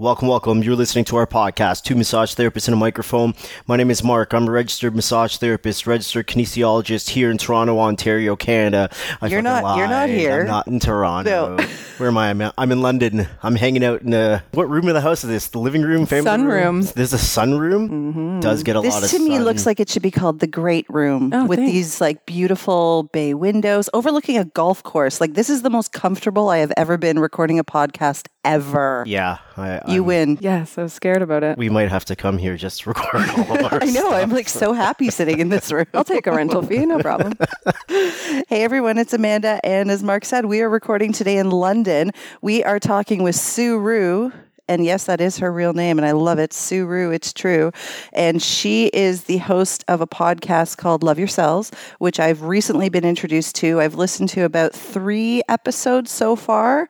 Welcome, welcome. You're listening to our podcast, Two Massage Therapists and a Microphone. My name is Mark. I'm a registered massage therapist, registered kinesiologist here in Toronto, Ontario, Canada. I You're fucking not- you're not here. I'm not in Toronto. No. Where am I? I'm, I'm in London. I'm hanging out in a what room of the house is this? The living room, family room. Sunroom. There's a sunroom. Mm-hmm. Does get a lot of This to me sun. looks like it should be called the Great Room Oh, with thanks. these like beautiful bay windows overlooking a golf course. Like this is the most comfortable I have ever been recording a podcast ever. yeah. I, You I'm- win. Yes, I was scared about it. We might have to come here just to record all of our I know. I'm stuff. like so happy sitting in this room. I'll take a rental fee, no problem. Hey everyone, it's Amanda, and as Mark said, we are recording today in London. We are talking with Sue Rue. And yes, that is her real name, and I love it. Sue Rue, it's true. And she is the host of a podcast called Love Your Cells, which I've recently been introduced to. I've listened to about three episodes so far.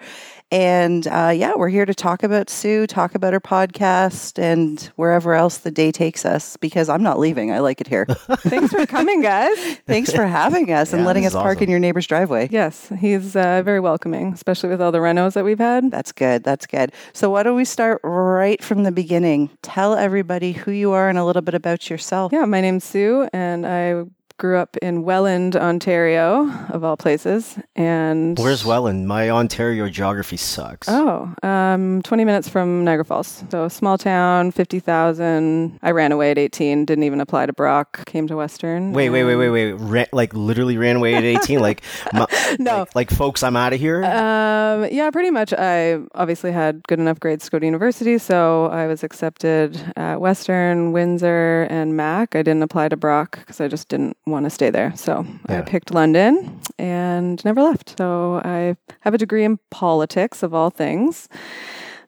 And uh, yeah, we're here to talk about Sue, talk about her podcast, and wherever else the day takes us, because I'm not leaving. I like it here. Thanks for coming, guys. Thanks for having us and letting us is park awesome. in your neighbor's driveway. Yes, he's uh, very welcoming, especially with all the renos that we've had. That's good. That's good. So, why don't we start right from the beginning? Tell everybody who you are and a little bit about yourself. Yeah, my name's Sue, and I grew up in Welland, Ontario, of all places. And Where's Welland? My Ontario geography sucks. Oh, um, 20 minutes from Niagara Falls. So small town, 50,000. I ran away at 18, didn't even apply to Brock, came to Western. Wait, wait, wait, wait, wait. Like literally ran away at 18? like, my, No. like, like, folks, I'm out of here? Um, yeah, pretty much. I obviously had good enough grades to go to university, so I was accepted at Western, Windsor, and Mac. I didn't apply to Brock because I just didn't want to stay there. So Yeah. I picked London and never left. So I have a degree in politics, of all things.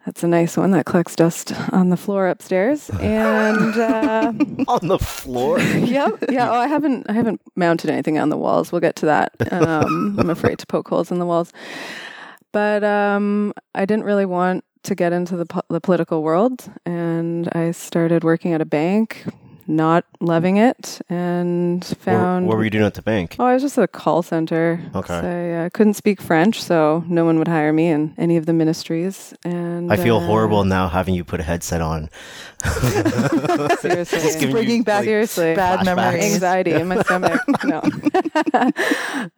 That's a nice one that collects dust on the floor upstairs. And uh, On the floor? yep, yeah. Oh, I haven't, I haven't mounted anything on the walls. We'll get to that. Um, I'm afraid to poke holes in the walls. But um, I didn't really want to get into the, po- the political world, and I started working at a bank, not loving it, and found. what were you doing at the bank? Oh, I was just at a call center. Okay. So I uh, couldn't speak French, so no one would hire me in any of the ministries. And I feel uh, horrible now having you put a headset on. Seriously, giving you, Bringing back like, seriously bad flashbacks. memories. anxiety in my stomach. no,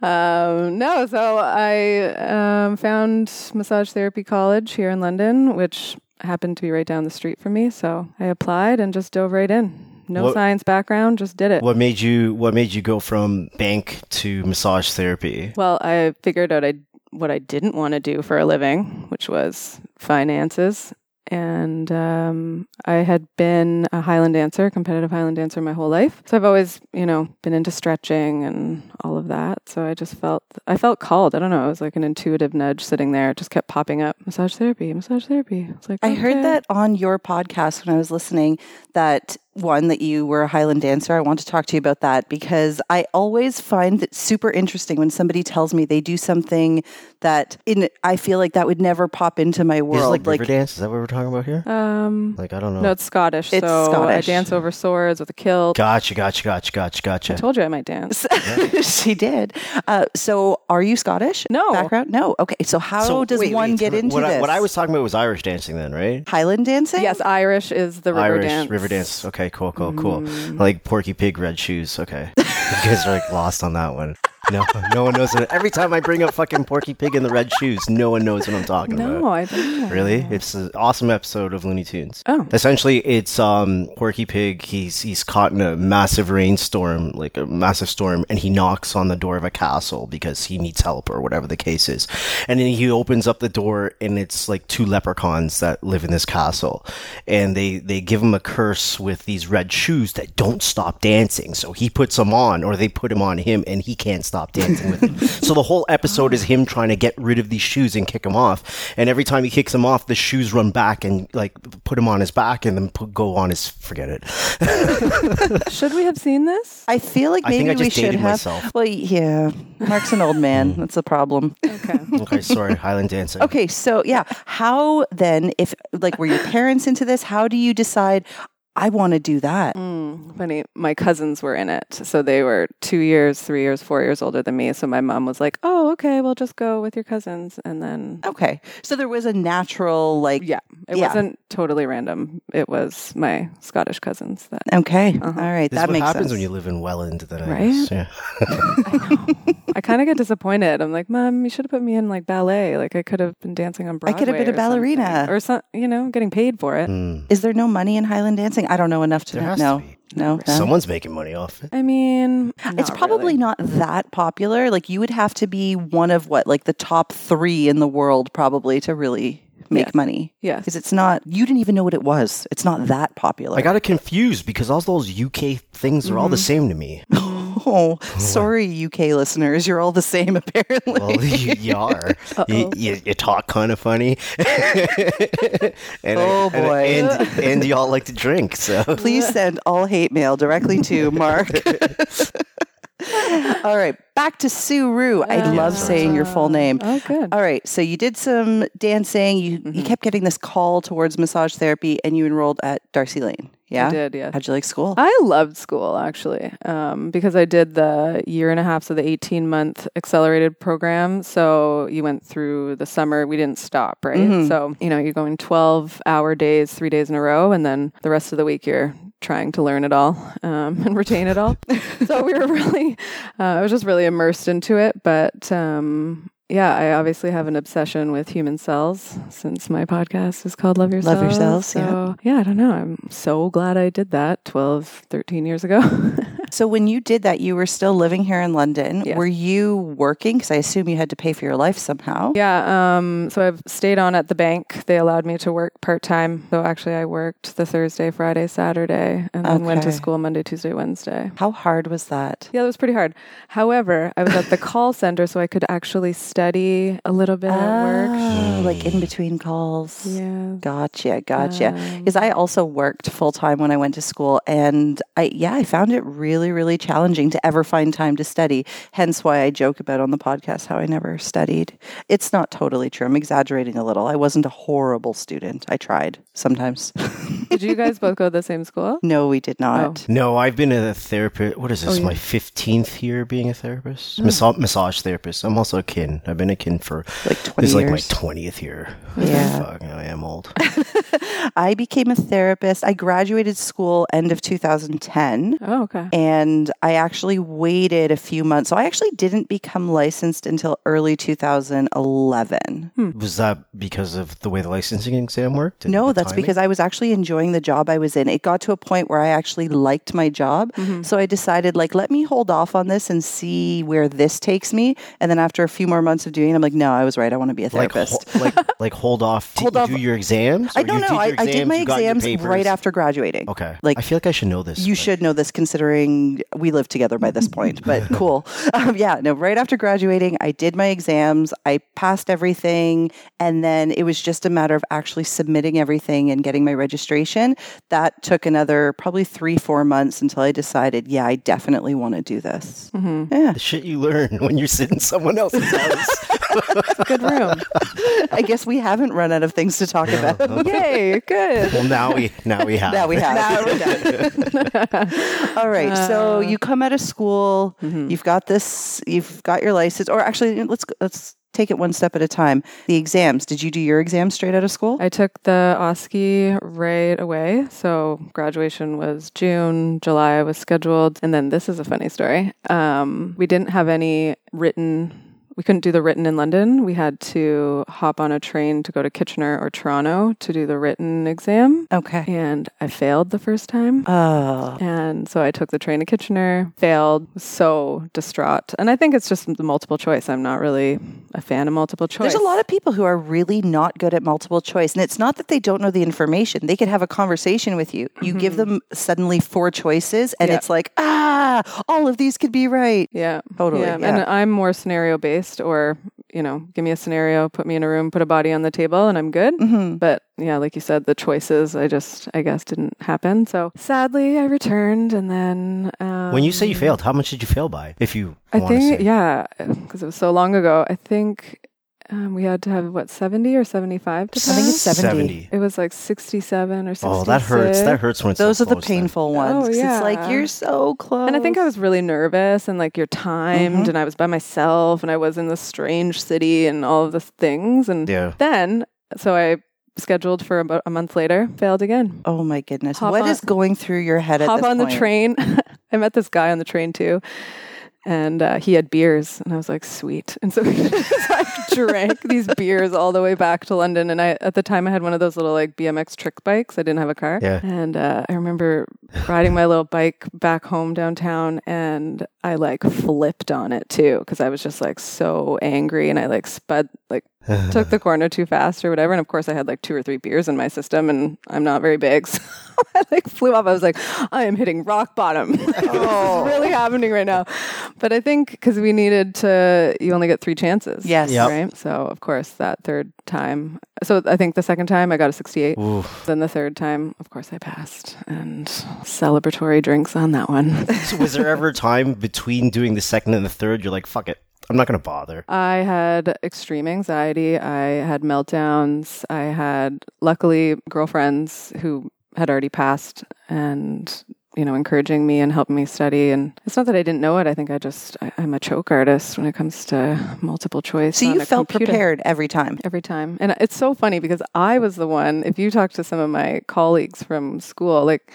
um, no. So I um, found massage therapy college here in London, which happened to be right down the street from me. So I applied and just dove right in. No What- science background, just did it. What made you What made you go from bank to massage therapy? Well, I figured out I what I didn't want to do for a living, which was finances. And um, I had been a Highland dancer, competitive Highland dancer, my whole life. So I've always, you know, been into stretching and all of that. So I just felt, I felt called. I don't know. It was like an intuitive nudge sitting there. It just kept popping up. Massage therapy, massage therapy. It's like I heard that on your podcast when I was listening that one that you were a Highland dancer. I want to talk to you about that because I always find it super interesting when somebody tells me they do something that in I feel like that would never pop into my Is it world. like river dance? Is that what we're talking about here? Um, Like, I don't know. no, it's Scottish. It's so Scottish. I dance over swords with a kilt. Gotcha, gotcha, gotcha, gotcha, gotcha. I told you I might dance. she did. Uh, so, are you Scottish? No. Background? No. Okay. So, how So, does wait, one wait, get into what this? I, what I was talking about was Irish dancing then, right? Highland dancing. yes, Irish is the river Irish dance. river dance. Okay, cool, cool, cool. Mm. Like Porky Pig red shoes. Okay, you guys are like lost on that one. No, no one knows it. Every time I bring up fucking Porky Pig in the red shoes, no one knows what I'm talking No, about. I don't know. Really? It's an awesome episode of Looney Tunes. Oh. Essentially, it's um Porky Pig. He's he's caught in a massive rainstorm, like a massive storm, and he knocks on the door of a castle because he needs help or whatever the case is. And then he opens up the door, and it's like two leprechauns that live in this castle, and they they give him a curse with these red shoes that don't stop dancing. So he puts them on, or they put him on him, and he can't stop dancing with him. so the whole episode is him trying to get rid of these shoes and kick them off. And every time he kicks them off, the shoes run back and like put him on his back, and then put, go on his forget it. Should we have seen this? I feel like I maybe think I we should have. myself. Well, yeah. Mark's an old man. Hmm. That's the problem. Okay. Okay, sorry, Highland dancing. Okay, so yeah, how then if like were your parents into this? How do you decide I want to do that. Mm, funny. My cousins were in it. So they were two years, three years, four years older than me. So my mom was like, oh, okay, well, just go with your cousins. And then, Okay. So there was a natural, like, yeah, it Yeah. wasn't totally random. It was my Scottish cousins that. okay. Uh-huh. All right. This that is what makes happens sense. when you live in Welland. Then I Right? guess, Yeah. I know. I kind of get disappointed. I'm like, Mom, you should have put me in like ballet. Like I could have been dancing on Broadway. I could have been a or something. ballerina. or some, you know, getting paid for it. Mm. Is there no money in Highland dancing? I don't know enough to There know. has No. to be. No. no. Someone's making money off it. I mean, It's probably really. not that popular. Like you would have to be one of what, like the top three in the world, probably to really make Yes. money. Yeah, Because it's not. You didn't even know what it was. It's not that popular. I got it confused because all those UK things are all the Mm-hmm. same to me. oh, sorry, UK listeners. You're all the same, apparently. Well, you, you are. You, you, you talk kind of funny. and Oh, and- boy. And, and, you all like to drink, so. Please send all hate mail directly to Mark. all right, back to Sue Rue. I love saying your full name. Oh, good. All right, so you did some dancing. You Mm-hmm. you kept getting this call towards massage therapy, and you enrolled at D'Arcy Lane. Yeah, I did, yeah. How'd you like school? I loved school actually um, because I did the year and a half, so the 18 month accelerated program. So you went through the summer, we didn't stop, right? Mhm. So, you know, you're going 12 hour days, three days in a row, and then the rest of the week you're trying to learn it all um, and retain it all. so we were really, uh, I was just really immersed into it. But um, yeah, I obviously have an obsession with human cells since my podcast is called Love Yourself. Yourselves, yeah. So, yeah, I don't know. I'm so glad I did that 12, 13 years ago. So when you did that, you were still living here in London. Yes. Were you working? Because I assume you had to pay for your life somehow. yeah, um, so I've stayed on at the bank. They allowed me to work part time. So actually, I worked the Thursday, Friday, Saturday, and then went to school Monday, Tuesday, Wednesday. How hard was that? Yeah, it was pretty hard. However, I was at the call center, so I could actually study a little bit at work. Ah, like in between calls. Yeah. Gotcha, gotcha. Um, Because I also worked full time when I went to school, and I yeah, I found it really, really really challenging to ever find time to study. Hence, why I joke about on the podcast how I never studied. It's not totally true. I'm exaggerating a little. I wasn't a horrible student. I tried sometimes. Did you guys both go to the same school? no, we did oh. not. No, I've been a therapist. What is this? Oh, yeah. My 15th year being a therapist? Oh. Massa- massage therapist. I'm also a kin. I've been a kin for Like 20 this is like my 20th year. Yeah. Fuck, I am old. I became a therapist. I graduated school end of 2010. Oh, okay. and I actually waited a few months. So I actually didn't become licensed until early 2011. Was that because of the way the licensing exam worked? No, that's timing? because I was actually enjoying the job I was in. It got to a point where I actually liked my job. Mm-hmm. So I decided, like, let me hold off on this and see where this takes me. And then after a few more months of doing it, I'm like, no, I was right. I want to be a like therapist. ho- like like hold off. Did Hold you off- do your exams? I don't you know. I, your I did my you got your exams right after graduating. Okay. Like, I feel like I should know this. You but- should know this considering we live together by this point, but cool. Um, yeah, no, right after graduating, I did my exams, I passed everything, and then it was just a matter of actually submitting everything and getting my registration. That took another probably three, four months until I decided, yeah, I definitely want to do this. Mm-hmm. Yeah, The shit you learn when you're sitting in someone else's house. Good room. I guess we haven't run out of things to talk about. Yay, good. well, now we now we have. Now we have. Now we're done. All right. so you come out of school. You've got this. You've got your license. Or actually, let's let's take it one step at a time. The exams. Did you do your exams straight out of school? I took the OSCE right away. So graduation was June, July was scheduled. And then this is a funny story. Um, we didn't have any written, we couldn't do the written in London. We had to hop on a train to go to Kitchener or Toronto to do the written exam. okay. And I failed the first time. Oh. And so I took the train to Kitchener, failed, so distraught. And I think it's just the multiple choice. I'm not really a fan of multiple choice. There's a lot of people who are really not good at multiple choice. And it's not that they don't know the information. They could have a conversation with you. You give them suddenly four choices, and Yeah. it's like, ah, all of these could be right. Yeah. Totally, Yeah. yeah. And I'm more scenario based or, you know, give me a scenario, put me in a room, put a body on the table and I'm good. hmm But yeah, like you said, the choices I just I guess didn't happen. So sadly I returned and then um, When you say you failed, how much did you fail by? If you I think yeah, because it was so long ago. I think um, we had to have what seventy or seventy-five to I think it's pass. 70. It was like sixty-seven or sixty-six. Oh, that hurts. That hurts when it's Those so are the close then. painful ones. Oh, 'cause It's like you're so close. And I think I was really nervous and like you're timed Mhm. and I was by myself and I was in this strange city and all of the things. And Yeah. then, so I scheduled for about a month later, failed again. Oh my goodness! Hop What on- is going through your head at Hop this on the point? train. I met this guy on the train too. And uh, he had beers, and I was like, "Sweet!" And so I drank these beers all the way back to London. And I, at the time, I had one of those little like BMX trick bikes. I didn't have a car, Yeah. and uh, I remember riding my little bike back home downtown, and I like flipped on it too because I was just like so angry, and I like spud like took the corner too fast or whatever. And of course, I had like two or three beers in my system, and I'm not very big, so I like flew off. I was like, I am hitting rock bottom. Like, Oh. This is oh. really happening right now. But I think because we needed to, you only get three chances. Yes. Yep. Right. So of course, that third time. So I think the second time I got a 68. Oof. Then the third time, of course, I passed, and celebratory drinks on that one. So was there ever a time between doing the second and the third you're like, fuck it, I'm not gonna bother? I had extreme anxiety. I had meltdowns. I had, luckily, girlfriends who had already passed and, you know, encouraging me and helping me study. And it's not that I didn't know it. I think I just, I, I'm a choke artist when it comes to multiple choice. So you felt computer. prepared every time. Every time. And it's so funny because I was the one, if you talk to some of my colleagues from school, like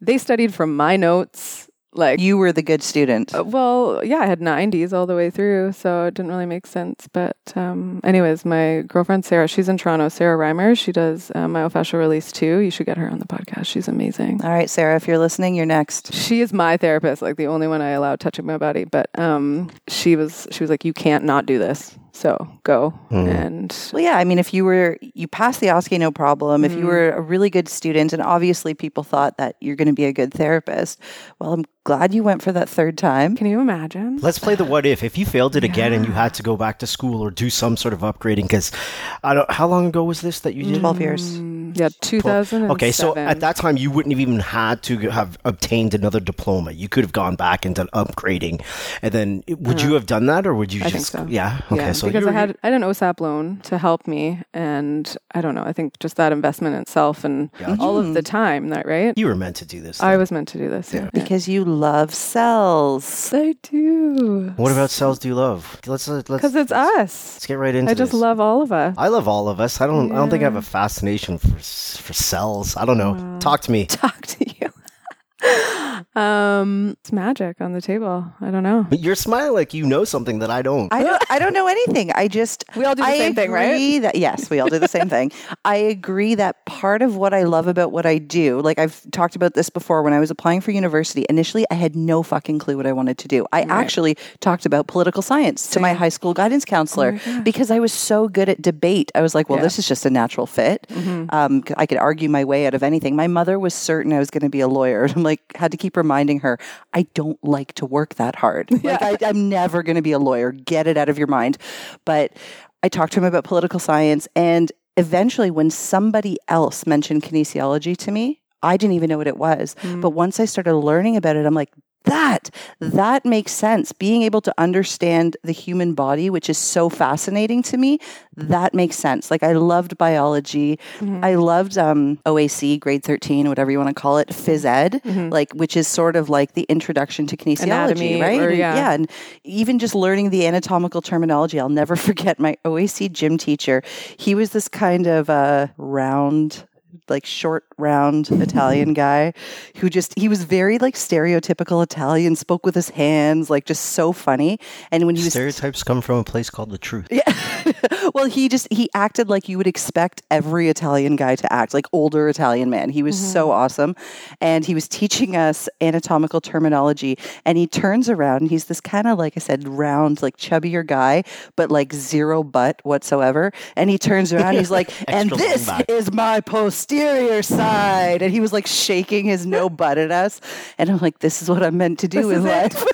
they studied from my notes. Like, You were the good student. uh, well, yeah, I had 90s all the way through, so it didn't really make sense. But, um, anyways, my girlfriend Sarah, she's in Toronto. Sarah Reimer, she does uh, myofascial release too. You should get her on the podcast. She's amazing. All right, Sarah, if you're listening, you're next. She is my therapist, like the only one I allow touching my body. But um, she was, she was like, you can't not do this, so go. Hmm. And Well, yeah, I mean, if you were, you passed the OSCE, no problem. If you hmm. were a really good student, and obviously people thought that you're going to be a good therapist, well, I'm glad you went for that third time. can you imagine? Let's play the what if. If you failed it again and you had to go back to school or do some sort of upgrading, because I don't. How long ago was this that you did? 12 years. Mm, Yeah, 2000. Okay, so at that time you wouldn't have even had to have obtained another diploma. You could have gone back and done upgrading, and then would uh-huh. you have done that, or would you I just? think so. Yeah. Okay. yeah, so because you I had I had an OSAP loan to help me, and I don't know. I think just that investment itself and Gotcha. all of the time that right. you were meant to do this. I was meant to do this. Yeah, Because you love cells. I do. What about cells? Do you love? Let's uh, let's Because it's us. let's get right into it. I just this. love all of us. I love all of us. I don't. I don't think I have a fascination for for cells. I don't know. Talk to me. Talk to you. Um, it's magic on the table. I don't know. But you're smiling like you know something that I don't. I don't, I don't know anything. I just We all do the I same thing, right? That yes, we all do the same thing. I agree that part of what I love about what I do, like I've talked about this before, when I was applying for university, initially I had no fucking clue what I wanted to do. I actually talked about political science to my high school guidance counselor because I was so good at debate. I was like, well, Yeah. this is just a natural fit. Um, I could argue my way out of anything. My mother was certain I was going to be a lawyer. Like, had to keep reminding her, I don't like to work that hard. Like, I, I'm never going to be a lawyer. Get it out of your mind. But I talked to him about political science. And eventually, when somebody else mentioned kinesiology to me, I didn't even know what it was. Mm. But once I started learning about it, I'm like, that. That makes sense. Being able to understand the human body which is so fascinating to me that makes sense. Like i loved biology. I loved um, oac grade 13 whatever you want to call it phys ed like which is sort of like the introduction to kinesiology Anatomy, right? or- yeah. yeah and even just learning the anatomical terminology i'll never forget my oac gym teacher. He was this kind of uh, round like short round Italian guy who just he was very like stereotypical Italian, spoke with his hands, like just so funny. And when he was Stereotypes come from a place called the truth. yeah. well, he just he acted like you would expect every Italian guy to act, like older Italian man. He was so awesome. And he was teaching us anatomical terminology. And he turns around and he's this kind of like I said, round, like chubbier guy, but like zero butt whatsoever. And he turns around, he's like, and this back. is my posterior side. And he was like shaking his no butt at us. And I'm like, this is what I'm meant to do in life.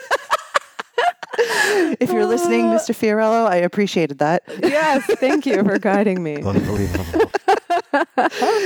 If you're listening, uh, Mr. Fiorello, I appreciated that. yes, thank you for guiding me. Unbelievable.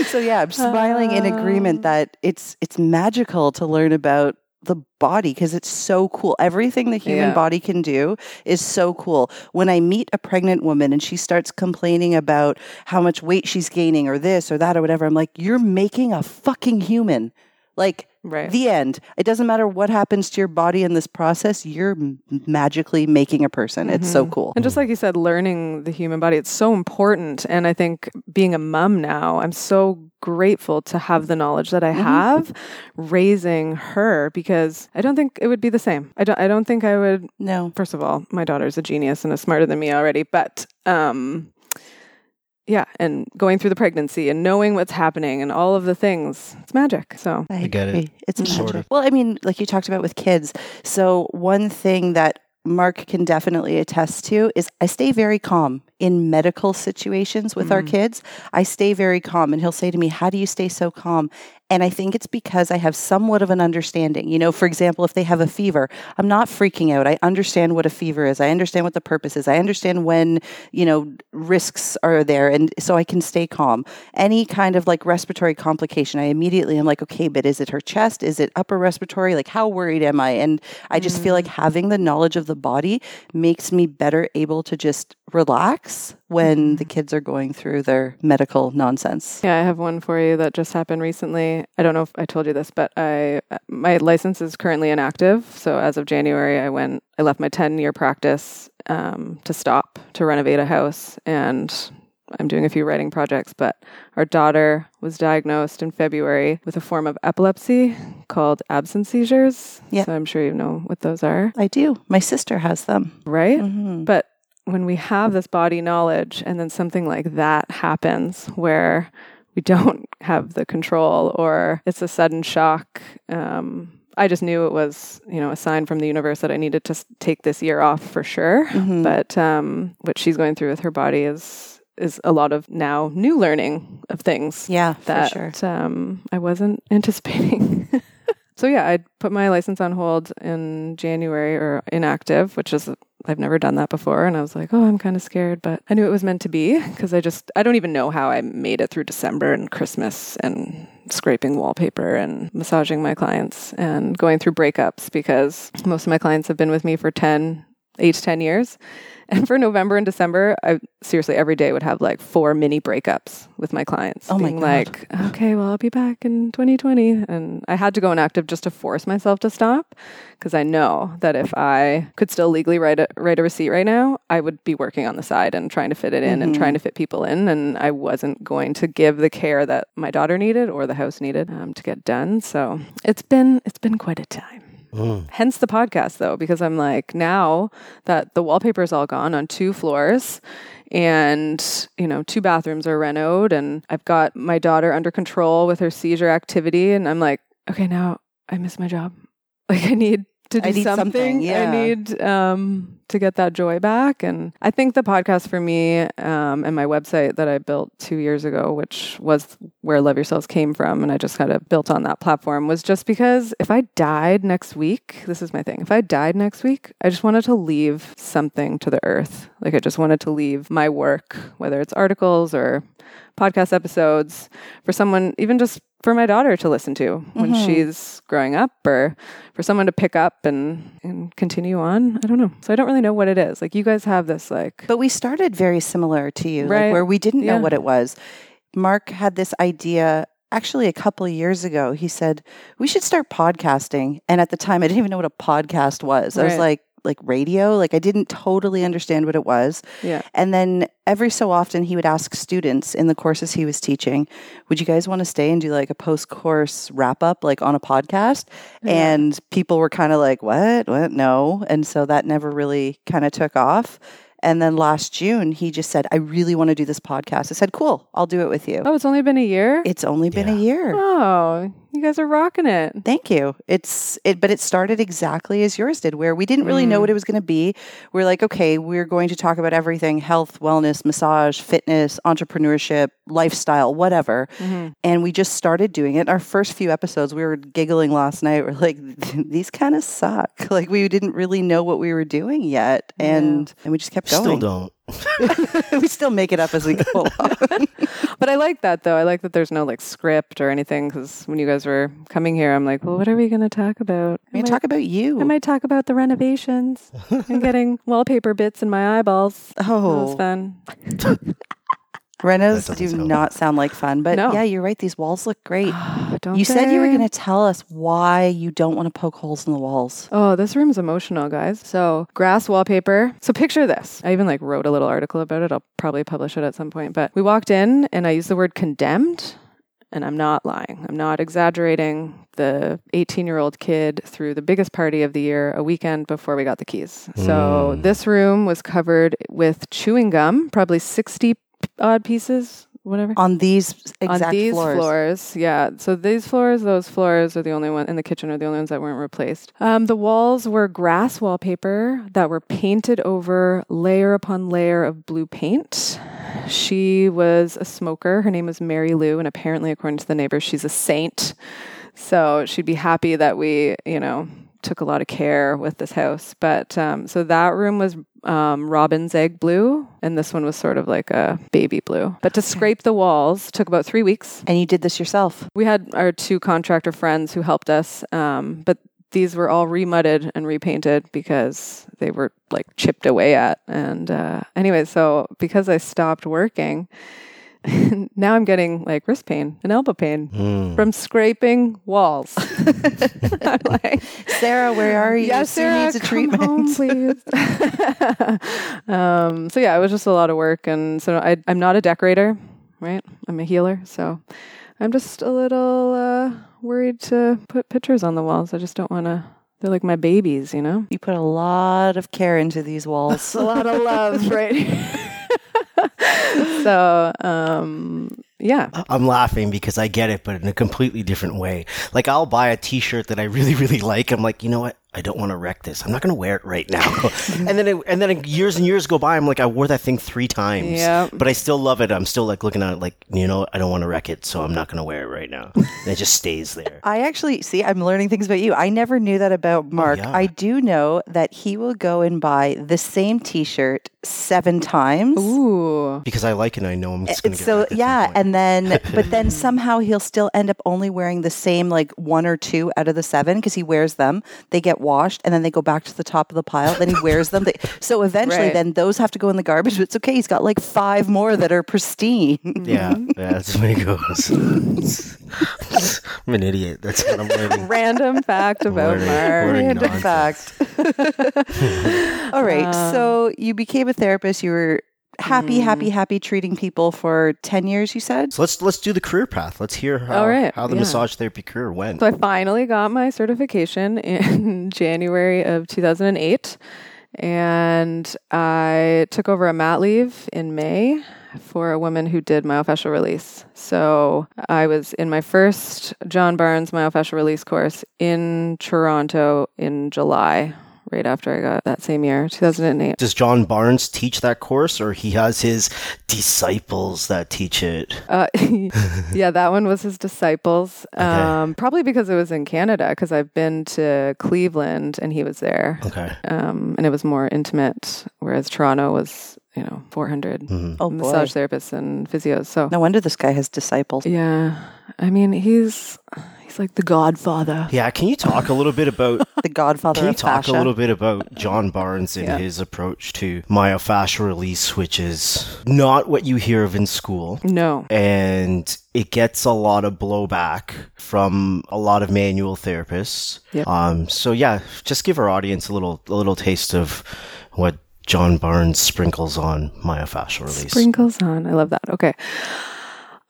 So yeah, I'm smiling in agreement uh. that it's it's magical to learn about the body because it's so cool. Everything the human Yeah. body can do is so cool. When I meet a pregnant woman and she starts complaining about how much weight she's gaining or this or that or whatever, I'm like, you're making a fucking human. Like, Right. the end. It doesn't matter what happens to your body in this process, you're m- magically making a person. It's so cool. And just like you said, learning the human body, it's so important. And I think being a mom now, I'm so grateful to have the knowledge that I have raising her because I don't think it would be the same. I don't I don't think I would No. first of all, my daughter's a genius and is smarter than me already, but um yeah, and going through the pregnancy and knowing what's happening and all of the things, it's magic. So I, get it. It's magic. Sort of. Well, I mean, like you talked about with kids. So, one thing that Mark can definitely attest to is I stay very calm in medical situations with our mm. kids. I stay very calm, and he'll say to me, How do you stay so calm? And I think it's because I have somewhat of an understanding. You know, for example, if they have a fever, I'm not freaking out. I understand what a fever is. I understand what the purpose is. I understand when, you know, risks are there. And so I can stay calm. Any kind of like respiratory complication, I immediately am like, okay, but is it her chest? Is it upper respiratory? Like, how worried am I? And I just feel like mm. having the knowledge of the body makes me better able to just relax when the kids are going through their medical nonsense. Yeah, I have one for you that just happened recently. I don't know if I told you this, but I my license is currently inactive. So as of January, I went, I left my ten year practice um, to stop to renovate a house, and I'm doing a few writing projects. But our daughter was diagnosed in February with a form of epilepsy called absence seizures. Yeah. So I'm sure you know what those are, I do. My sister has them. right? Mhm. But when we have this body knowledge and then something like that happens where we don't have the control or it's a sudden shock, um, I just knew it was, you know, a sign from the universe that I needed to take this year off for sure. Mhm. But um, what she's going through with her body is is a lot of now new learning of things Yeah, that sure. um, I wasn't anticipating. So yeah, I put my license on hold in January or inactive, which is I've never done that before, and I was like, oh, I'm kind of scared, but I knew it was meant to be because I just I don't even know how I made it through December and Christmas and scraping wallpaper and massaging my clients and going through breakups because most of my clients have been with me for 10 8 to 10 years and for November and December, I seriously every day would have like four mini breakups with my clients. Oh my being God. like, okay, well, I'll be back in 2020. And I had to go inactive just to force myself to stop because I know that if I could still legally write a, write a receipt right now, I would be working on the side and trying to fit it in and Mm-hmm. trying to fit people in. And I wasn't going to give the care that my daughter needed or the house needed um, to get done. So it's been, it's been quite a time. Mm. Hence the podcast, though, because I'm like, now that the wallpaper is all gone on two floors and, you know, two bathrooms are renoed and I've got my daughter under control with her seizure activity. And I'm like, okay, now I miss my job. Like, I need to do I need something, something. yeah. I need um, to get that joy back. And I think the podcast for me um, and my website that I built two years ago, which was where Love Your Cells came from, and I just kind of built on that platform, was just because if I died next week, this is my thing. If I died next week, I just wanted to leave something to the earth. Like I just wanted to leave my work, whether it's articles or podcast episodes, for someone, even just for my daughter to listen to when mm-hmm. she's growing up or for someone to pick up and, and continue on. I don't know. So I don't really know what it is. Like you guys have this like But we started very similar to you, Right. like where we didn't know what it was. Mark had this idea actually a couple of years ago. He said, We should start podcasting. And at the time, I didn't even know what a podcast was. I was like, like radio, like I didn't totally understand what it was. yeah. And then every so often he would ask students in the courses he was teaching, would you guys want to stay and do like a post course wrap up like on a podcast? And people were kind of like, what? What? No. And so that never really kind of took off. And then last June, he just said, I really want to do this podcast. I said, cool, I'll do it with you. Oh, it's only been a year? It's only been a year. oh, you guys are rocking it. Thank you. It's it, but it started exactly as yours did, where we didn't really know mm. what it was going to be. We're like, okay, we're going to talk about everything: health, wellness, massage, fitness, entrepreneurship, lifestyle, whatever. Mm-hmm. And we just started doing it. Our first few episodes, we were giggling last night. We're like, these kind of suck. Like we didn't really know what we were doing yet, and and we just kept going. Still don't. we still make it up as we go along. But I like that though. I like that there's no like script or anything because when you guys were coming here, I'm like, well, what are we going to talk about? We talk about you. I might talk about the renovations and getting wallpaper bits in my eyeballs. Oh, that was oh, fun. Renos do doesn't sound- not sound like fun, but No. yeah, you're right. These walls look great. Don't you said you were going to tell us why you don't want to poke holes in the walls. Oh, this room's emotional, guys. So, grass wallpaper. So, picture this. I even like wrote a little article about it. I'll probably publish it at some point. But we walked in and I used the word condemned. And I'm not lying. I'm not exaggerating. The 18 year old kid threw the biggest party of the year a weekend before we got the keys. So, Mm. this room was covered with chewing gum, probably 60 odd pieces, whatever On these exact on these floors. yeah. So these floors, those floors are the only one in the kitchen are the only ones that weren't replaced. Um, the walls were grass wallpaper that were painted over layer upon layer of blue paint. She was a smoker. Her name was Mary Lou, and apparently, according to the neighbors, she's a saint. So she'd be happy that we, you know, took a lot of care with this house. But um, so that room was um, robin's egg blue, and this one was sort of like a baby blue. But to scrape the walls took about three weeks. And you did this yourself. We had our two contractor friends who helped us, um, but these were all remudded and repainted because they were like chipped away at. And uh, anyway, so because I stopped working, now I'm getting like wrist pain and elbow pain Mm. from scraping walls. I'm like, Sarah, where are you? Yes, Sue Sarah, needs a come treatment. home, please. um, so yeah, it was just a lot of work, and so I, I'm not a decorator, right? I'm a healer, so I'm just a little uh, worried to put pictures on the walls. I just don't want to. They're like my babies, you know. You put a lot of care into these walls. a lot of love, right? so, um, yeah. I'm laughing because I get it, but in a completely different way. Like I'll buy a T-shirt that I really, really like. I'm like, you know what? I don't want to wreck this. I'm not going to wear it right now. and then, it, and then years and years go by. I'm like, I wore that thing three times, Yep. but I still love it. I'm still like looking at it, like, you know. I don't want to wreck it, so I'm not going to wear it right now. And it just stays there. I actually see. I'm learning things about you. I never knew that about Mark. yeah. I do know that he will go and buy the same T-shirt seven times. Ooh. Because I like it, and I know I'm just going to get so wrecked yeah, and then but then somehow he'll still end up only wearing the same like one or two out of the seven because he wears them. They get washed and then they go back to the top of the pile. Then he wears them. They, so eventually, Right. then those have to go in the garbage. But it's okay. He's got like five more that are pristine. yeah, yeah, that's the way it goes. I'm an idiot. That's what I'm learning. Random fact about Learning- Mark. Random nonsense. fact. All right. Um, so you became a therapist. You were happy, Mm. happy, happy treating people for ten years. You said. So let's let's do the career path. Let's hear how, All right, how the yeah. massage therapy career went. So I finally got my certification in January of 2008. And I took over a mat leave in May for a woman who did myofascial release. So I was in my first John Barnes myofascial release course in Toronto in July, right after I got that same year, 2008. Does John Barnes teach that course, or he has his disciples that teach it? Uh, yeah, that one was his disciples. Um, probably because it was in Canada, because I've been to Cleveland and he was there. Okay. um, and it was more intimate, whereas Toronto was, you know, 400 Mhm. Oh boy. massage therapists and physios. So, No wonder this guy has disciples. yeah, I mean, he's he's like the godfather. Yeah, can you talk a little bit about The Godfather can you of talk fascia. a little bit about John Barnes and Yeah. his approach to myofascial release, which is not what you hear of in school. No, And it gets a lot of blowback from a lot of manual therapists. Yep. Um, so yeah, just give our audience a little a little taste of what John Barnes sprinkles on myofascial release. sprinkles on. I love that. Okay,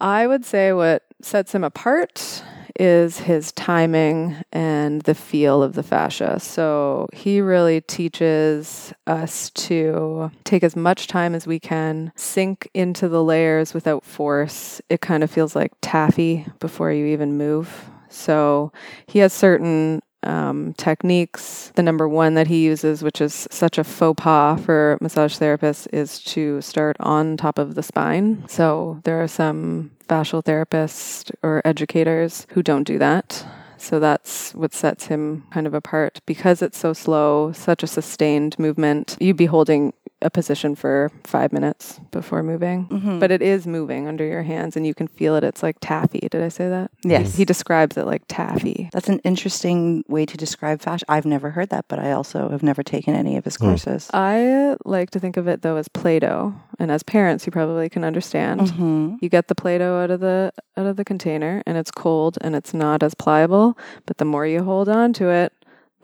I would say what sets him apart is his timing and the feel of the fascia. So he really teaches us to take as much time as we can, sink into the layers without force. It kind of feels like taffy before you even move. So he has certain um, techniques. The number one that he uses, which is such a faux pas for massage therapists, is to start on top of the spine. So there are some fascial therapists or educators who don't do that. So that's what sets him kind of apart because it's so slow, such a sustained movement. You'd be holding a position for five minutes before moving. Mhm. But it is moving under your hands and you can feel it. It's like taffy. Did I say that? Yes. He describes it like taffy. That's an interesting way to describe fascia. I've never heard that, but I also have never taken any of his Hmm. courses. I like to think of it though as Play Doh. And as parents, you probably can understand. hmm You get the Play-Doh out of the out of the container and it's cold and it's not as pliable, but the more you hold on to it,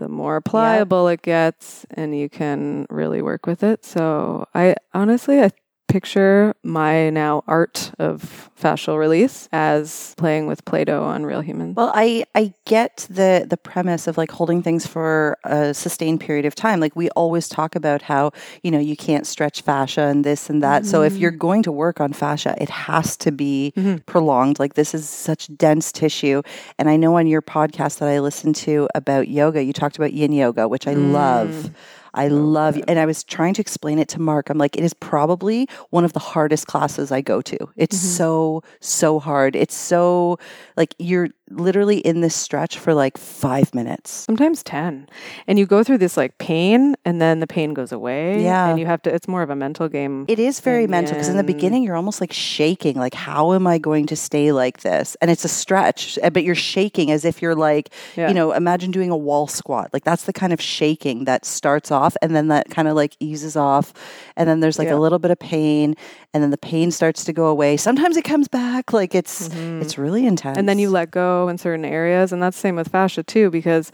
the more pliable it gets and you can really work with it. So I honestly I picture my now art of fascial release as playing with Play-Doh on real humans. Well, I I get the the premise of like holding things for a sustained period of time. Like we always talk about how you know you can't stretch fascia and this and that. So if you're going to work on fascia, it has to be Mhm. prolonged. Like this is such dense tissue. And I know on your podcast that I listened to about yoga, you talked about yin yoga, which I love. I love, you. and I was trying to explain it to Mark. I'm like, it is probably one of the hardest classes I go to. It's so, so hard. It's so, like, you're literally in this stretch for like five minutes. Sometimes 10. And you go through this like pain and then the pain goes away. Yeah. And you have to, it's more of a mental game. It is very mental because in the beginning, you're almost like shaking. Like, how am I going to stay like this? And it's a stretch, uh, but you're shaking as if you're like, Yeah. you know, imagine doing a wall squat. Like, that's the kind of shaking that starts off and then that kind of like eases off. And then there's like Yeah. a little bit of pain and then the pain starts to go away. Sometimes it comes back. Like, it's, it's really intense. Mm-hmm. and then you let go in certain areas and that's same with fascia too because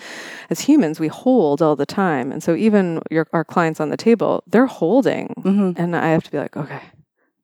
as humans we hold all the time and so even your our clients on the table they're holding Mhm. and i have to be like okay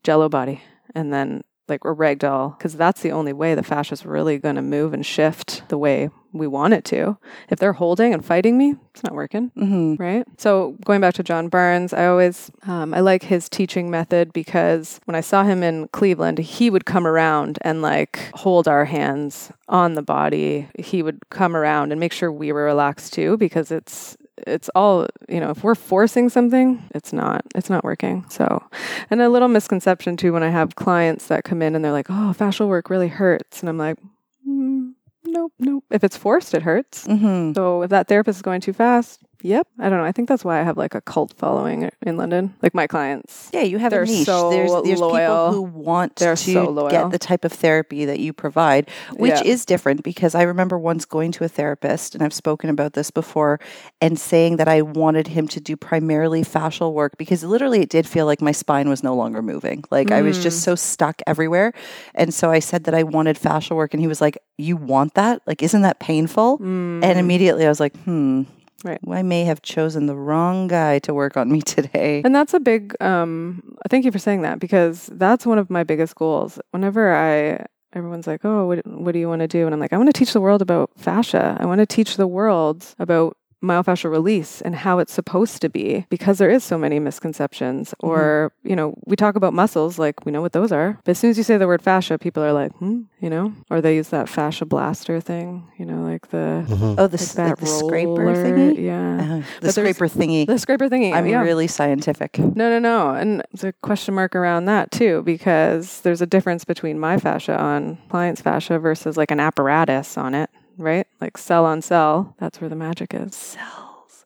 jello body and then like we're ragdoll because that's the only way the fascia is really going to move and shift the way we want it to if they're holding and fighting me it's not working Mhm. right? So going back to John Barnes, I always um, I like his teaching method because when I saw him in Cleveland, he would come around and like hold our hands on the body. He would come around and make sure we were relaxed too because it's it's all you know if we're forcing something it's not it's not working. So and a little misconception too when i have clients that come in and they're like oh fascial work really hurts. And i'm like mm, nope nope. If it's forced it hurts. Mhm. so if that therapist is going too fast, yep. I don't know. I think that's why I have like a cult following in London. Like my clients. Yeah, you have They're a niche. so there's there's people who want They're to so loyal. get the type of therapy that you provide, which Yeah. is different because I remember once going to a therapist, and I've spoken about this before, and saying that I wanted him to do primarily fascial work because literally it did feel like my spine was no longer moving. Like I was Mm. just so stuck everywhere. And so I said that I wanted fascial work, and he was like, You want that? Like, isn't that painful? Mm. And immediately I was like, Hmm. Right. I may have chosen the wrong guy to work on me today. And that's a big um thank you for saying that because that's one of my biggest goals. Whenever I everyone's like, "Oh, what what do you want to do?" and I'm like, "I want to teach the world about fascia. I want to teach the world about myofascial release and how it's supposed to be because there is so many misconceptions or you know we talk about muscles like we know what those are but as soon as you say the word fascia people are like hmm you know or they use that fascia blaster thing you know like the Oh, the, like s- that the scraper roller. thingy? yeah Uh, the But scraper thingy. the scraper thingy I'm yeah. really scientific. No, no, no. And there's a question mark around that too, because there's a difference between my fascia on client's fascia versus like an apparatus on it, right? Like cell on cell. That's where the magic is. Cells.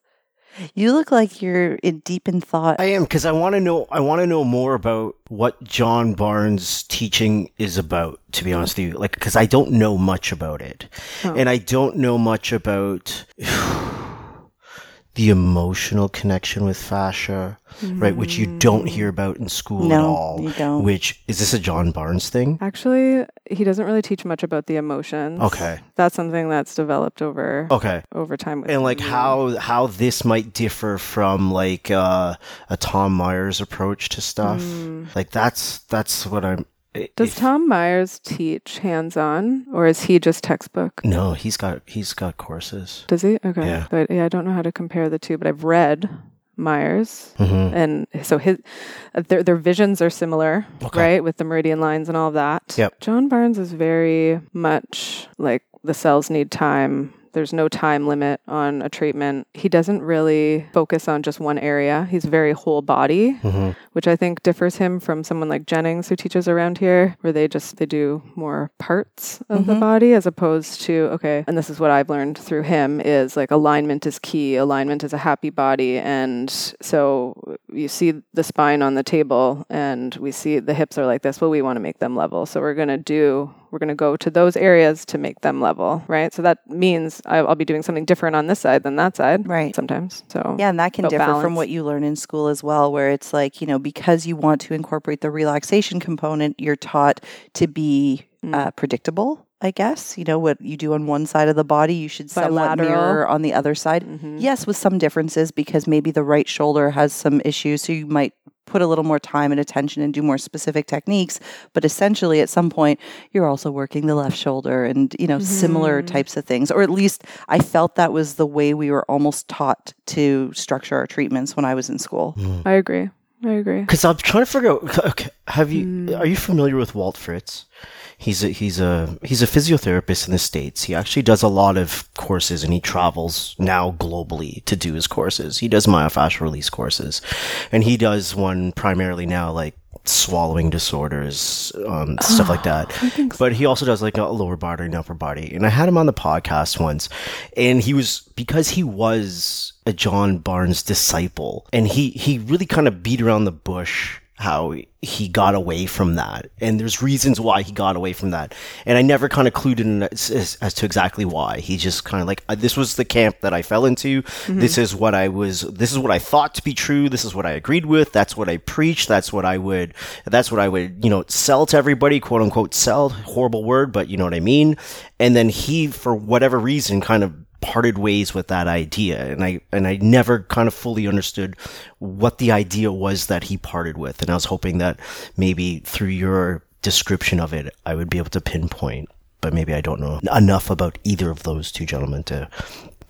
You look like you're in deep in thought. I am because I want to know. I want to know more about what John Barnes' teaching is about. To be honest with you, like because I don't know much about it, Oh. and I don't know much about the emotional connection with fascia, right? Which you don't hear about in school at No, all. you don't. Which is this a John Barnes thing? Actually, he doesn't really teach much about the emotions. Okay. That's something that's developed over Okay. over time. With and like me. how how this might differ from like uh, a Tom Myers approach to stuff. Like that's that's what I'm. Does if- Tom Myers teach hands on or is he just textbook? No, he's got he's got courses. Does he? Okay. Yeah. But yeah, I don't know how to compare the two, but I've read Myers hmm and so his uh, their their visions are similar, Okay. right, with the meridian lines and all of that. Yep. John Barnes is very much like the cells need time There's no time limit on a treatment. He doesn't really focus on just one area. He's very whole body, Mhm. which I think differs him from someone like Jennings who teaches around here, where they just they do more parts of the Mhm. body as opposed to okay. And this is what I've learned through him is like alignment is key. Alignment is a happy body, and so you see the spine on the table, and we see the hips are like this. Well, we want to make them level, so we're gonna do we're going to go to those areas to make them level, right? So that means I'll be doing something different on this side than that side, Right. Sometimes, so Yeah, and that can differ from what you learn in school as well, where it's like, you know, because you want to incorporate the relaxation component, you're taught to be Mm. uh, predictable, I guess. You know, what you do on one side of the body, you should somewhat Bilateral. mirror on the other side. Mhm. Yes, with some differences because maybe the right shoulder has some issues. So you might put a little more time and attention and do more specific techniques. But essentially, at some point, you're also working the left shoulder and, you know, similar Mhm. types of things. Or at least I felt that was the way we were almost taught to structure our treatments when I was in school. I agree. I agree. Because I'm trying to figure out. Okay, have you? Mm. Are you familiar with Walt Fritz? He's a he's a he's a physiotherapist in the states. He actually does a lot of courses, and he travels now globally to do his courses. He does myofascial release courses, and he does one primarily now like swallowing disorders, um, stuff like that. But he also does like a lower body and upper body. And I had him on the podcast once, and he was because he was a John Barnes disciple, and he he really kind of beat around the bush how he got away from that. And there's reasons why he got away from that. And I never kind of clued in as, as, as to exactly why. He just kind of like, uh, this was the camp that I fell into. This is what I was, this is what I thought to be true. This is what I agreed with. That's what I preached. That's what I would, that's what I would, you know, sell to everybody, quote unquote, sell. Horrible word, but you know what I mean? And then he, for whatever reason, kind of parted ways with that idea and I and I never kind of fully understood what the idea was that he parted with and I was hoping that maybe through your description of it I would be able to pinpoint but maybe I don't know enough about either of those two gentlemen to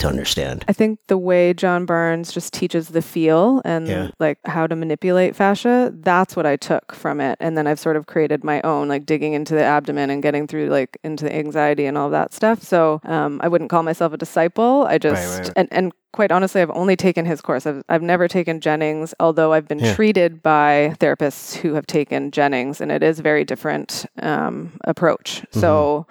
to understand I think the way John Barnes just teaches the feel and Yeah. like how to manipulate fascia, that's what I took from it. And then I've sort of created my own, like digging into the abdomen and getting through like into the anxiety and all that stuff. So um, I wouldn't call myself a disciple. I just right. and and quite honestly, I've only taken his course. I've I've never taken Jennings, although I've been Yeah. treated by therapists who have taken Jennings, and it is very different um, approach. So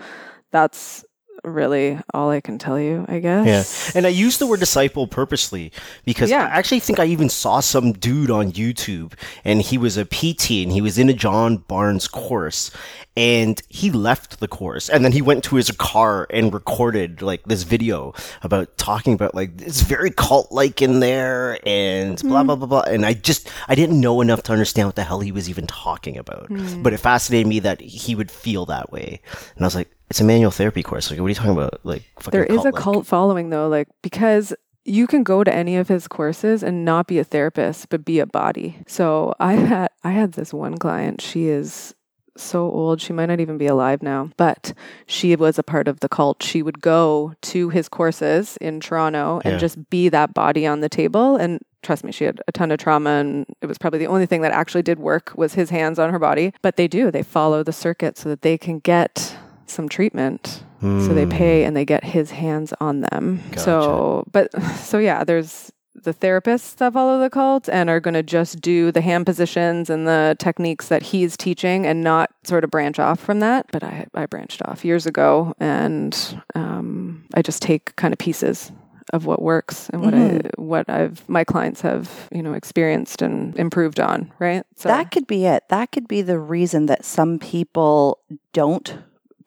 that's really all I can tell you, I guess. Yeah. And I use the word disciple purposely because Yeah. I actually think I even saw some dude on YouTube and he was a PT and he was in a John Barnes course and he left the course and then he went to his car and recorded like this video about talking about like it's very cult like in there and blah mm-hmm. blah blah blah and I just I didn't know enough to understand what the hell he was even talking about. Hmm. But it fascinated me that he would feel that way. And I was like it's a manual therapy course. Like, what are you talking about? Like, fucking There is a cult following though, like because you can go to any of his courses and not be a therapist but be a body. So I had I had this one client, she is so old, she might not even be alive now, but she was a part of the cult. She would go to his courses in Toronto and Yeah. just be that body on the table and trust me she had a ton of trauma and it was probably the only thing that actually did work was his hands on her body but they do they follow the circuit so that they can get some treatment so they Hmm. pay and they get his hands on them. So, but so yeah, there's the therapists that follow the cult and are going to just do the hand positions and the techniques that he's teaching and not sort of branch off from that. But I, I branched off years ago and um, I just take kind of pieces of what works and what I what I've my clients have you know experienced and improved on right so That could be it. That could be the reason that some people don't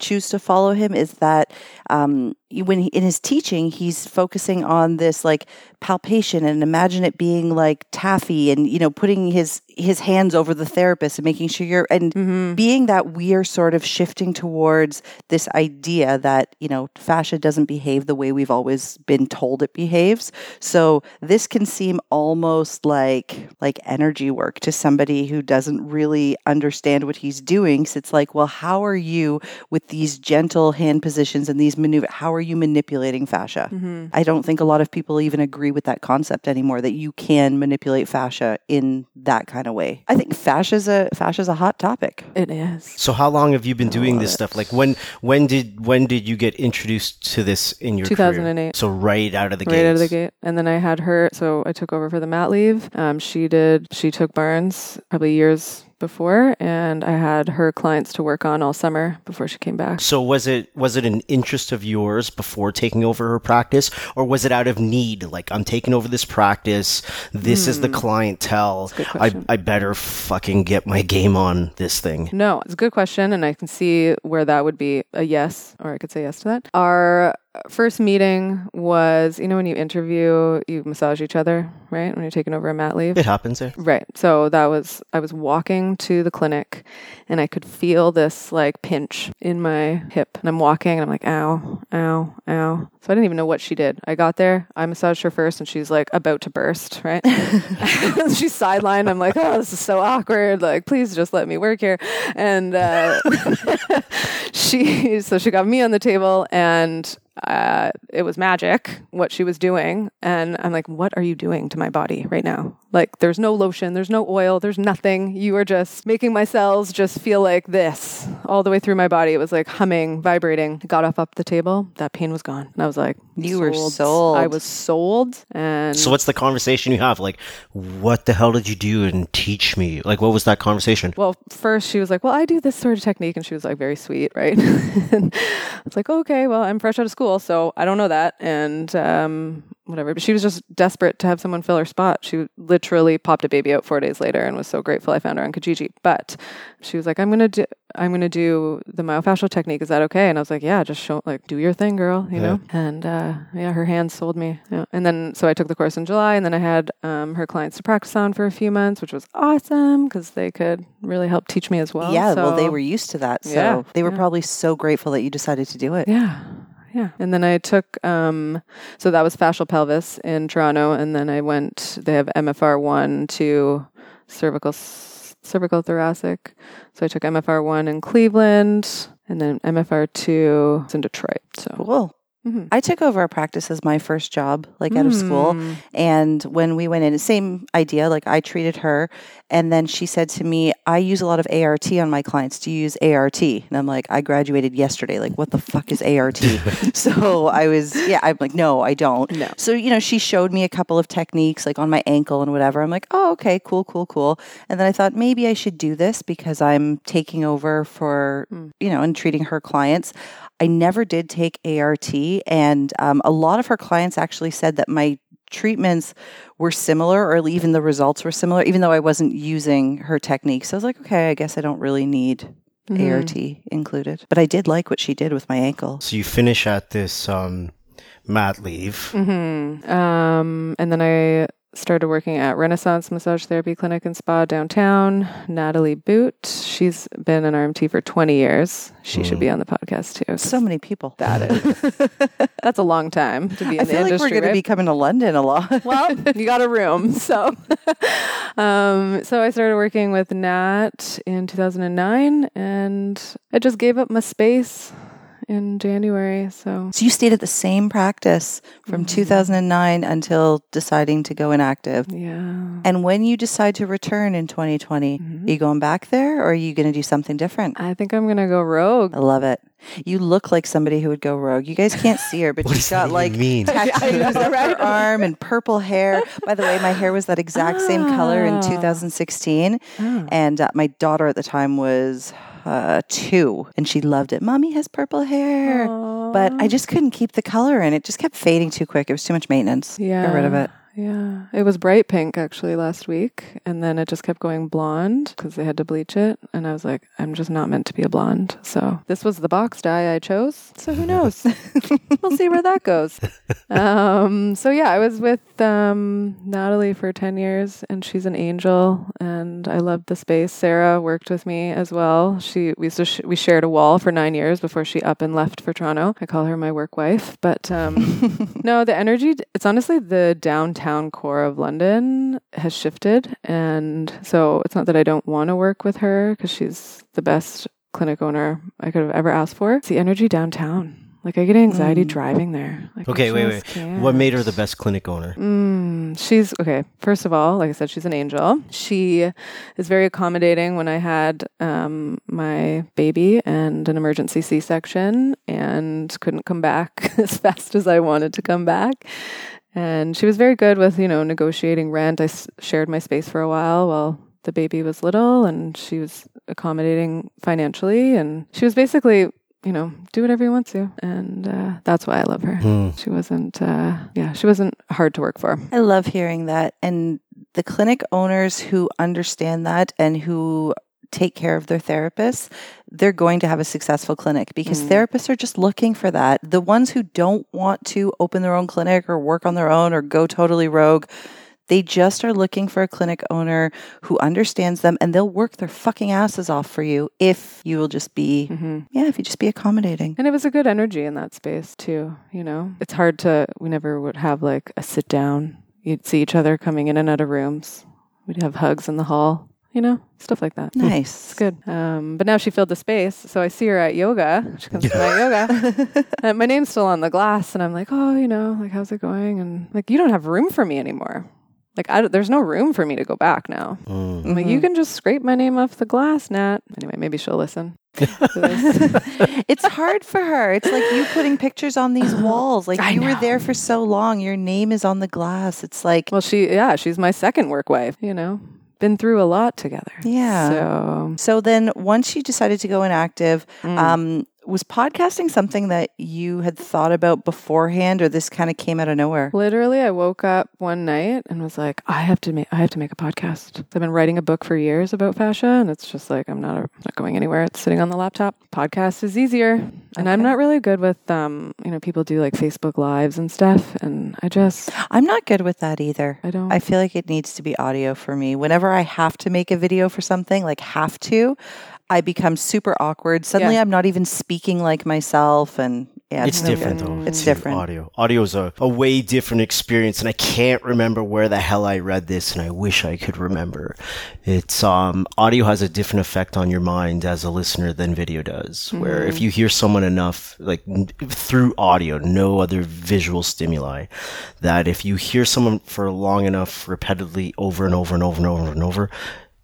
choose to follow him is that um, when he, in his teaching he's focusing on this like palpation and imagine it being like taffy and you know putting his his hands over the therapist and making sure you're and Mhm. being that we are sort of shifting towards this idea that you know fascia doesn't behave the way we've always been told it behaves so this can seem almost like like energy work to somebody who doesn't really understand what he's doing so it's like well how are you with these gentle hand positions and these maneuver how are you manipulating fascia? hmm I don't think a lot of people even agree with that concept anymore that you can manipulate fascia in that kind of way. I think fascia's a fascia's a hot topic. It is. So how long have you been doing this it. stuff? Like when when did when did you get introduced to this in your 2008. career? So right out of the gate. right out of the gate. And then I had her, so I took over for the mat leave. Um, she did, she took Barnes probably years before, and I had her clients to work on all summer before she came back. So was it was it an interest of yours before taking over her practice, or was it out of need? Like I'm taking over this practice. This is the clientele. Hmm. I. I better fucking get my game on this thing. No, it's a good question, and I can see where that would be a yes, or I could say yes to that. Our first meeting was, you know, when you interview, you massage each other, right? When you're taking over a mat leave. It happens there. Right. So that was, I was walking to the clinic and I could feel this like pinch in my hip. And I'm walking and I'm like, ow, ow, ow. So I didn't even know what she did. I got there, I massaged her first and she's like about to burst, right? she's sidelined. I'm like, oh, this is so awkward. Like, please just let me work here. And uh, she, so she got me on the table and uh, it was magic what she was doing. And I'm like, what are you doing to my body right now? Like, there's no lotion, there's no oil, there's nothing. You are just making my cells just feel like this all the way through my body. It was like humming, vibrating. I got up up the table, that pain was gone. And I was like, You were sold. I was sold. And So what's the conversation you have? Like, what the hell did you do and teach me? Like, what was that conversation? Well, first she was like, "Well, I do this sort of technique," and she was like very sweet, right? and I was like, "Okay, well, I'm fresh out of school, so I don't know that," and um, whatever. But she was just desperate to have someone fill her spot. She literally popped a baby out four days later, and was so grateful I found her on Kijiji. But she was like, "I'm gonna do, I'm gonna do the myofascial technique. Is that okay?" And I was like, "Yeah, just show, like, do your thing, girl," you know. And uh, yeah, her hands sold me. Yeah. And then so I took the course in July, and then I had um, her clients to practice on for a few months, which was awesome because they could really help teach me as well. yeah, well, they were used to that. So Yeah, they were yeah. probably so grateful that you decided to do it. Yeah. Yeah. And then I took, um, so that was fascial pelvis in Toronto. And then I went, they have MFR1 to cervical, cervical thoracic. So I took MFR1 in Cleveland and then MFR2 in Detroit. So, Cool. Mhm. I took over a practice as my first job, like out of school. Mm. And when we went in, same idea, like I treated her. And then she said to me, I use a lot of ART on my clients. Do you use ART? And I'm like, I graduated yesterday. Like, what the fuck is ART? so I was, yeah, I'm like, no, I don't. No. So, you know, she showed me a couple of techniques like on my ankle and whatever. I'm like, oh, okay, cool, cool, cool. And then I thought maybe I should do this because I'm taking over for, you know, and treating her clients. I never did take ART. And um, a lot of her clients actually said that my treatments were similar or even the results were similar, even though I wasn't using her technique. So I was like, okay, I guess I don't really need Mhm. ART included. But I did like what she did with my ankle. So you finish at this um, mat leave. hmm Um, and then I started working at Renaissance Massage Therapy Clinic and Spa downtown. Natalie Boot. She's been an RMT for 20 years. She should be on the podcast too. So many people. That is. That's a long time to be in I the feel like we're going to be coming to London a lot. well, you got a room. So, um, so I started working with Nat in 2009, and I just gave up my space in January. So, So you stayed at the same practice from 2009 until deciding to go inactive. yeah. And when you decide to return in 2020, are you going back there or are you going to do something different? I think I'm gonna go rogue. I love it. You look like somebody who would go rogue. You guys can't see her, but she's got like mean? tattoos on her arm and purple hair. By the way, my hair was that exact same color in Ah. 2016. Oh. And uh, my daughter at the time was uh, two and she loved it. Mommy has purple hair. But I just couldn't keep the color and it just kept fading too quick. It was too much maintenance. yeah. Got rid of it. Yeah, it was bright pink actually last week, and then it just kept going blonde because they had to bleach it. And I was like, I'm just not meant to be a blonde. So this was the box dye I chose. So who knows? we'll see where that goes. Um, so yeah, I was with um, Natalie for ten years, and she's an angel, and I loved the space. Sarah worked with me as well. She we used to sh- we shared a wall for nine years before she up and left for Toronto. I call her my work wife, but um, no, the energy. It's honestly the downtown core of London has shifted, and so it's not that I don't want to work with her because she's the best clinic owner I could have ever asked for. It's the energy downtown. Like I get anxiety driving there. Like, Okay, wait, wait. can't. What made her the best clinic owner? Mm, she's okay. First of all, like I said, she's an angel. She is very accommodating when I had um, my baby and an emergency C section and couldn't come back as fast as I wanted to come back. And she was very good with, you know, negotiating rent. I s- shared my space for a while while the baby was little and she was accommodating financially. And she was basically, you know, do whatever you want to. And uh, that's why I love her. Hmm. She wasn't, uh, yeah, she wasn't hard to work for. I love hearing that. And the clinic owners who understand that and who take care of their therapists, they're going to have a successful clinic because Mm. therapists are just looking for that. The ones who don't want to open their own clinic or work on their own or go totally rogue, they just are looking for a clinic owner who understands them and they'll work their fucking asses off for you if you will just be, hmm yeah, if you just be accommodating. And it was a good energy in that space too. You know, it's hard to. We never would have like a sit down. You'd see each other coming in and out of rooms. We'd have hugs in the hall. You know, stuff like that. Nice. It's good. Um, but now she filled the space, so I see her at yoga. She comes to my yoga. And my name's still on the glass, and I'm like, oh, you know, like how's it going? And like, you don't have room for me anymore. Like, I, don't- there's no room for me to go back now. Mm. I'm like, you can just scrape my name off the glass, Nat. Anyway, maybe she'll listen. it's hard for her. It's like you putting pictures on these walls. Like I you were there for so long. Your name is on the glass. It's like Well, she, yeah, she's my second work wife, you know, been through a lot together. Yeah. So, so. Then once you decided to go inactive, mm. um, was podcasting something that you had thought about beforehand, or this kind of came out of nowhere? literally, I woke up one night and was like, I have to make, I have to make a podcast. I've been writing a book for years about fascia, and it's just like I'm not, not going anywhere. It's sitting on the laptop. Podcast is easier, and I'm not really good with, um, you know, people do like Facebook lives and stuff, and I just, I'm not good with that either. I don't. I feel like it needs to be audio for me. Whenever I have to make a video for something, like have to, I become super awkward. Suddenly, Yeah. I'm not even speaking like myself, and yeah, It's no different good. though. It's to different. Audio. Audio is a, a way different experience, and I can't remember where the hell I read this, and I wish I could remember. It's um audio has a different effect on your mind as a listener than video does. Where if you hear someone enough, like n- through audio, no other visual stimuli, that if you hear someone for long enough, repeatedly, over and over and over and over and over.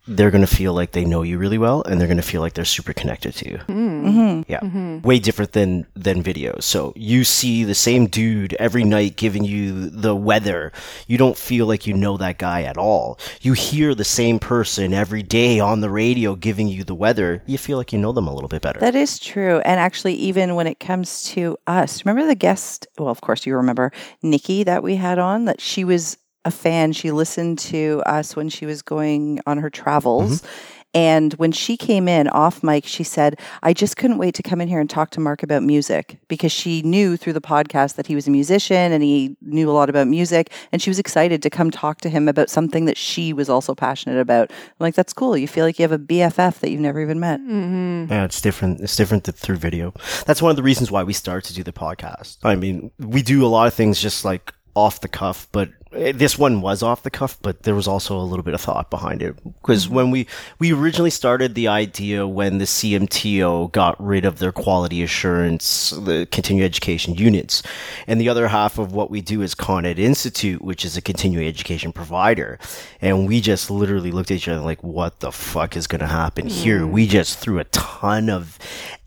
They're gonna feel like they know you really well, and they're gonna feel like they're super connected to you. Mm-hmm. Yeah. Way different than than video. So you see the same dude every night giving you the weather. You don't feel like you know that guy at all. You hear the same person every day on the radio giving you the weather. You feel like you know them a little bit better. That is true. And actually, even when it comes to us, remember the guest? Well, of course, you remember Nikki that we had on, that she was a fan. She listened to us when she was going on her travels. And when she came in off mic, she said, I just couldn't wait to come in here and talk to Mark about music because she knew through the podcast that he was a musician and he knew a lot about music. And she was excited to come talk to him about something that she was also passionate about. I'm like, that's cool. You feel like you have a BFF that you've never even met. Mm-hmm. Yeah, it's different. It's different th- through video. That's one of the reasons why we started to do the podcast. I mean, we do a lot of things just like off the cuff, but Eh, this one was off the cuff, but there was also a little bit of thought behind it. Because mm-hmm. when we, we originally started the idea when the CMTO got rid of their quality assurance, the continuing education units. And the other half of what we do is Con Ed Institute, which is a continuing education provider. And we just literally looked at each other like, what the fuck is going to happen here? Mm. We just threw a ton of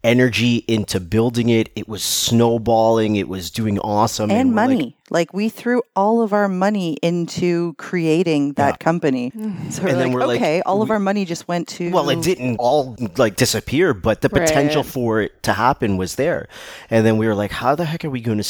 energy into building it. It was snowballing. It was doing awesome. and we're like, money. Like, we threw all of our money into creating that company. Mm. So we're And then like, we're like, okay, all of our money just went to. well, it didn't all like disappear, but the potential Right. for it to happen was there. And then we were like, how the heck are we going to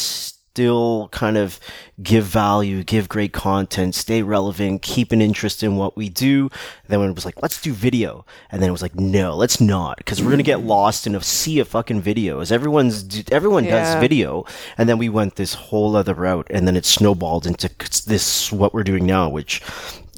still kind of give value, give great content, stay relevant, keep an interest in what we do? then it was like, let's do video. And then it was like, no, let's not, because we're going to get mm. lost in a sea of fucking videos. Everyone's, everyone does video. And then we went this whole other route and then it snowballed into this, what we're doing now, which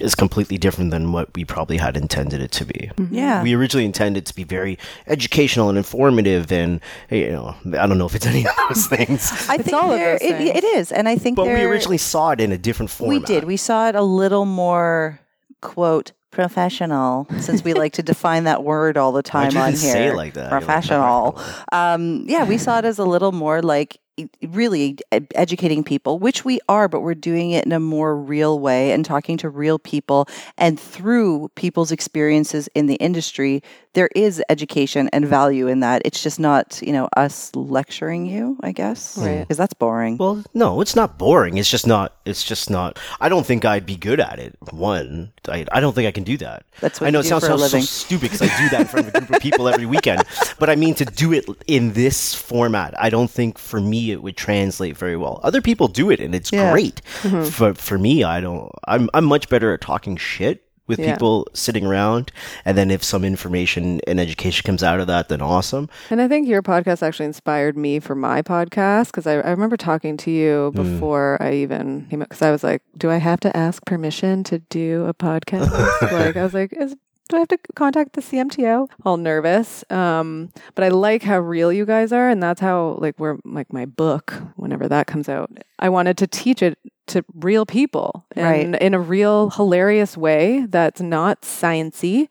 is completely different than what we probably had intended it to be. yeah. We originally intended to be very educational and informative, and you know, I don't know if it's any of those things, I It's think all of there- those it, things. it is. And I think but we originally saw it in a different form. we did. We saw it a little more, quote, professional since we like to define that word all the time Why'd you on here. say it like that? You're like, Professional. Um, yeah, we saw it as a little more like really educating people, which we are, but we're doing it in a more real way and talking to real people. And through people's experiences in the industry, there is education and value in that. It's just not, you know, us lecturing you, I guess. Right. Because that's boring. Well, no, it's not boring. It's just not. It's just not. I don't think I'd be good at it. One, I, I don't think I can do that. That's what I know it sounds so, so stupid because I do that in front of a group of people every weekend. But I mean to do it in this format. I don't think for me it would translate very well. Other people do it and it's Yeah. great. Mm-hmm. For for me, I don't. I'm I'm much better at talking shit. With Yeah. people sitting around, and then if some information and education comes out of that, then awesome. And I think your podcast actually inspired me for my podcast because I, I remember talking to you Hmm. before I even came up because I was like, do I have to ask permission to do a podcast? like, I was like, is, do I have to contact the CMTO? All nervous. Um, but I like how real you guys are. And that's how, like, we're like my book, whenever that comes out, I wanted to teach it to real people and Right. in a real hilarious way that's not sciency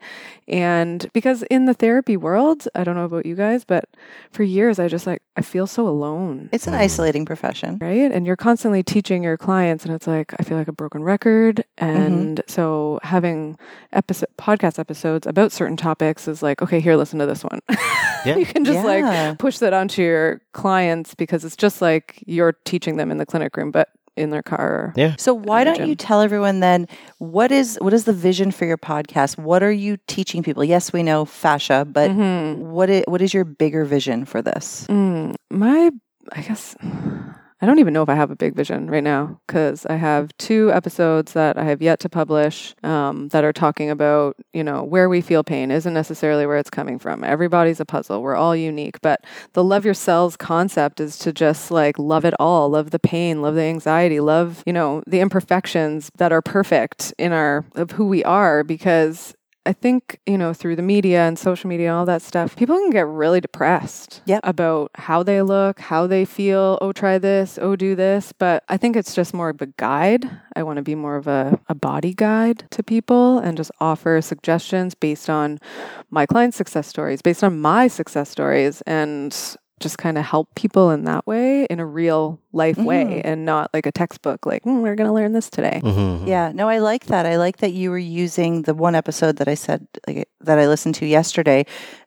and because in the therapy world i don't know about you guys but for years i just like i feel so alone It's an isolating profession. right and you're constantly teaching your clients and it's like i feel like a broken record Mm-hmm. and so having episode podcast episodes about certain topics is like okay here listen to this one Yeah. you can just Yeah. like push that onto your clients because it's just like you're teaching them in the clinic room but in their car Yeah. So why don't you tell everyone then what is what is the vision for your podcast? What are you teaching people? Yes, we know fascia, but Mhm. what is, what is your bigger vision for this? Mm, my, I guess, I don't even know if I have a big vision right now because I have two episodes that I have yet to publish um, that are talking about, you know, where we feel pain isn't necessarily where it's coming from. Everybody's a puzzle. We're all unique. But the Love Your Cells concept is to just like love it all, love the pain, love the anxiety, love, you know, the imperfections that are perfect in our, of who we are because I think, you know, through the media and social media and all that stuff, people can get really depressed Yep. about how they look, how they feel. Oh, try this. Oh, do this. But I think it's just more of a guide. I want to be more of a, a body guide to people and just offer suggestions based on my clients' success stories, based on my success stories, and just kind of help people in that way, in a real life way, and not like a textbook, like, "Mm, we're going to learn this today. Mhm. Yeah, no, I like that. I like that you were using the one episode that I said like, that I listened to yesterday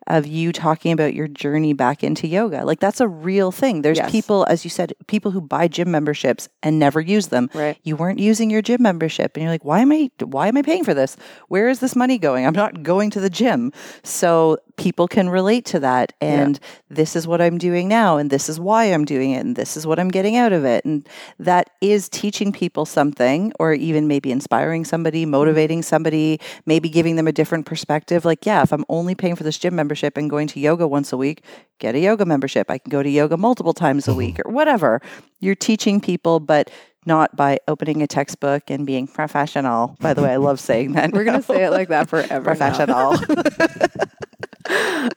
of you talking about your journey back into yoga. Like that's a real thing. There's Yes. people, as you said, people who buy gym memberships and never use them. Right. You weren't using your gym membership, and you're like, why am I? Why am I paying for this? Where is this money going? I'm not going to the gym. So people can relate to that, and this is what I'm doing now, and this is why I'm doing it, and this is what I'm getting out of it, and that is teaching people something, or even maybe inspiring somebody, mm-hmm. motivating somebody, maybe giving them a different perspective. Like, yeah, if I'm only paying for this gym membership and going to yoga once a week, get a yoga membership. I can go to yoga multiple times a week, mm-hmm. or whatever. You're teaching people, but not by opening a textbook and being professional. By the way, I love saying that. We're going to say it like that forever. professional.